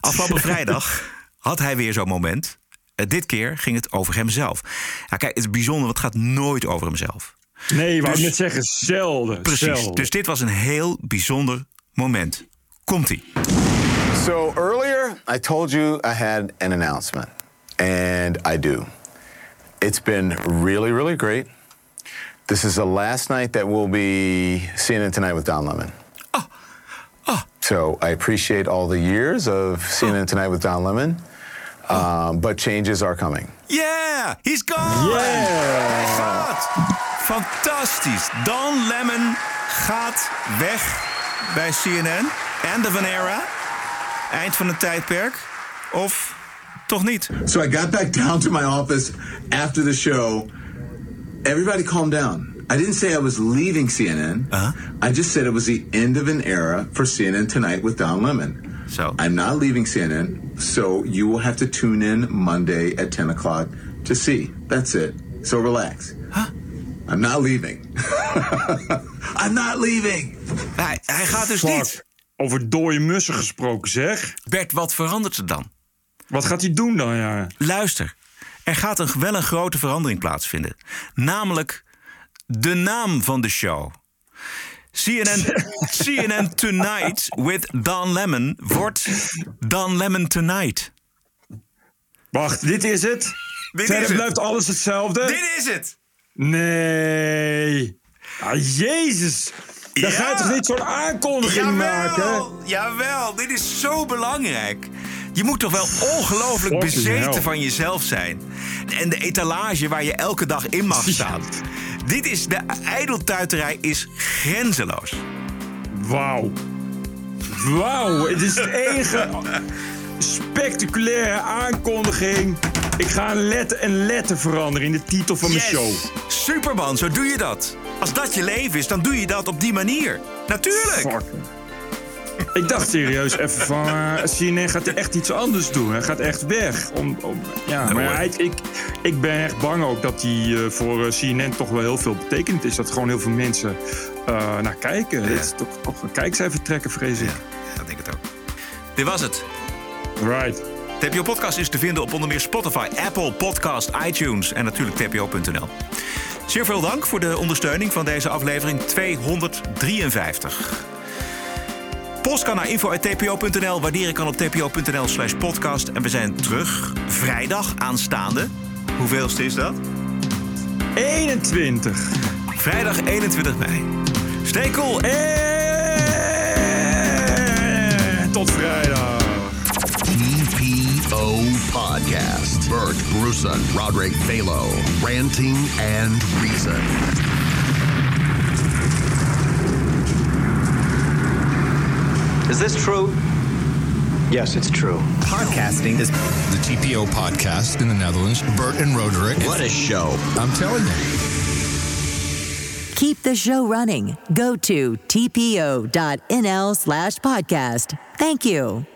Afgelopen vrijdag had hij weer zo'n moment. Eh, dit keer ging het over hemzelf. Ja, kijk, het is bijzonder, want het gaat nooit over hemzelf. Nee, wou ik Dus- net zeggen, zelden. Precies. zelden. Dus dit was een heel bijzonder moment. Komt-ie. So earlier, I told you I had an announcement, and I do. It's been really, really great. This is the last night that we'll be CNN Tonight with Don Lemon. Oh. Oh. So I appreciate all the years of CNN Tonight with Don Lemon, um, but changes are coming. Yeah, he's gone! Hij gaat! Fantastisch. Don Lemon gaat weg bij CNN. End of an era. Eind van het tijdperk. Of toch niet? So I got back down to my office after the show. Everybody calm down. I didn't say I was leaving CNN. I just said it was the end of an era for CNN Tonight with Don Lemon. So I'm not leaving CNN, so you will have to tune in Monday at 10 o'clock to see. That's it. So relax. I'm not leaving. I'm not leaving. Hij, hij gaat dus Fuck. niet. Over dode mussen gesproken, zeg. Bert, wat verandert er dan? Wat gaat hij doen dan, ja? Luister, er gaat een, wel een grote verandering plaatsvinden. Namelijk de naam van de show. CNN, CNN Tonight with Don Lemon wordt Don Lemon Tonight. Wacht, dit is het? Dit Verder is het. blijft alles hetzelfde? Dit is het! Nee. Ah, jezus. Dan ga je toch niet zo'n aankondiging maken? Jawel, jawel, dit is zo belangrijk. Je moet toch wel ongelooflijk bezeten van jezelf zijn. En de etalage waar je elke dag in mag staan. Dit is, de ijdeltuiterij is grenzeloos. Wauw. Wauw, het is het enige spectaculaire aankondiging. Ik ga een letter en letter veranderen in de titel van mijn show. Superman, zo doe je dat. Als dat je leven is, dan doe je dat op die manier. Natuurlijk. Fuck. Ik dacht serieus even van, eh CNN gaat er echt iets anders doen. Hij gaat echt weg. Om, om, ja, maar ik, ik ben echt bang ook dat hij eh, voor eh, CNN toch wel heel veel betekend is. Dat gewoon heel veel mensen naar kijken. Dit is toch, toch een kijkcijfer trekken, vrees ik. Dat denk ik het ook. Dit was het. Right. TPO Podcast is te vinden op onder meer Spotify, Apple Podcast, iTunes en natuurlijk tpo.nl. Zeer veel dank voor de ondersteuning van deze aflevering 253. Post kan naar info.tpo.nl, waarderen kan op tpo.nl slash podcast. En we zijn terug vrijdag aanstaande. Hoeveelste is dat? 21. Vrijdag 21 mei. Stay cool. Hey! Tot vrijdag. TPO Podcast. Bert Bruson, Roderick Balo, ranting and reason. Is this true? Yes, it's true. Podcasting is the TPO podcast in the Netherlands. Bert and Roderick. What a show. I'm telling you. Keep the show running. Go to tpo.nl slash podcast. Thank you.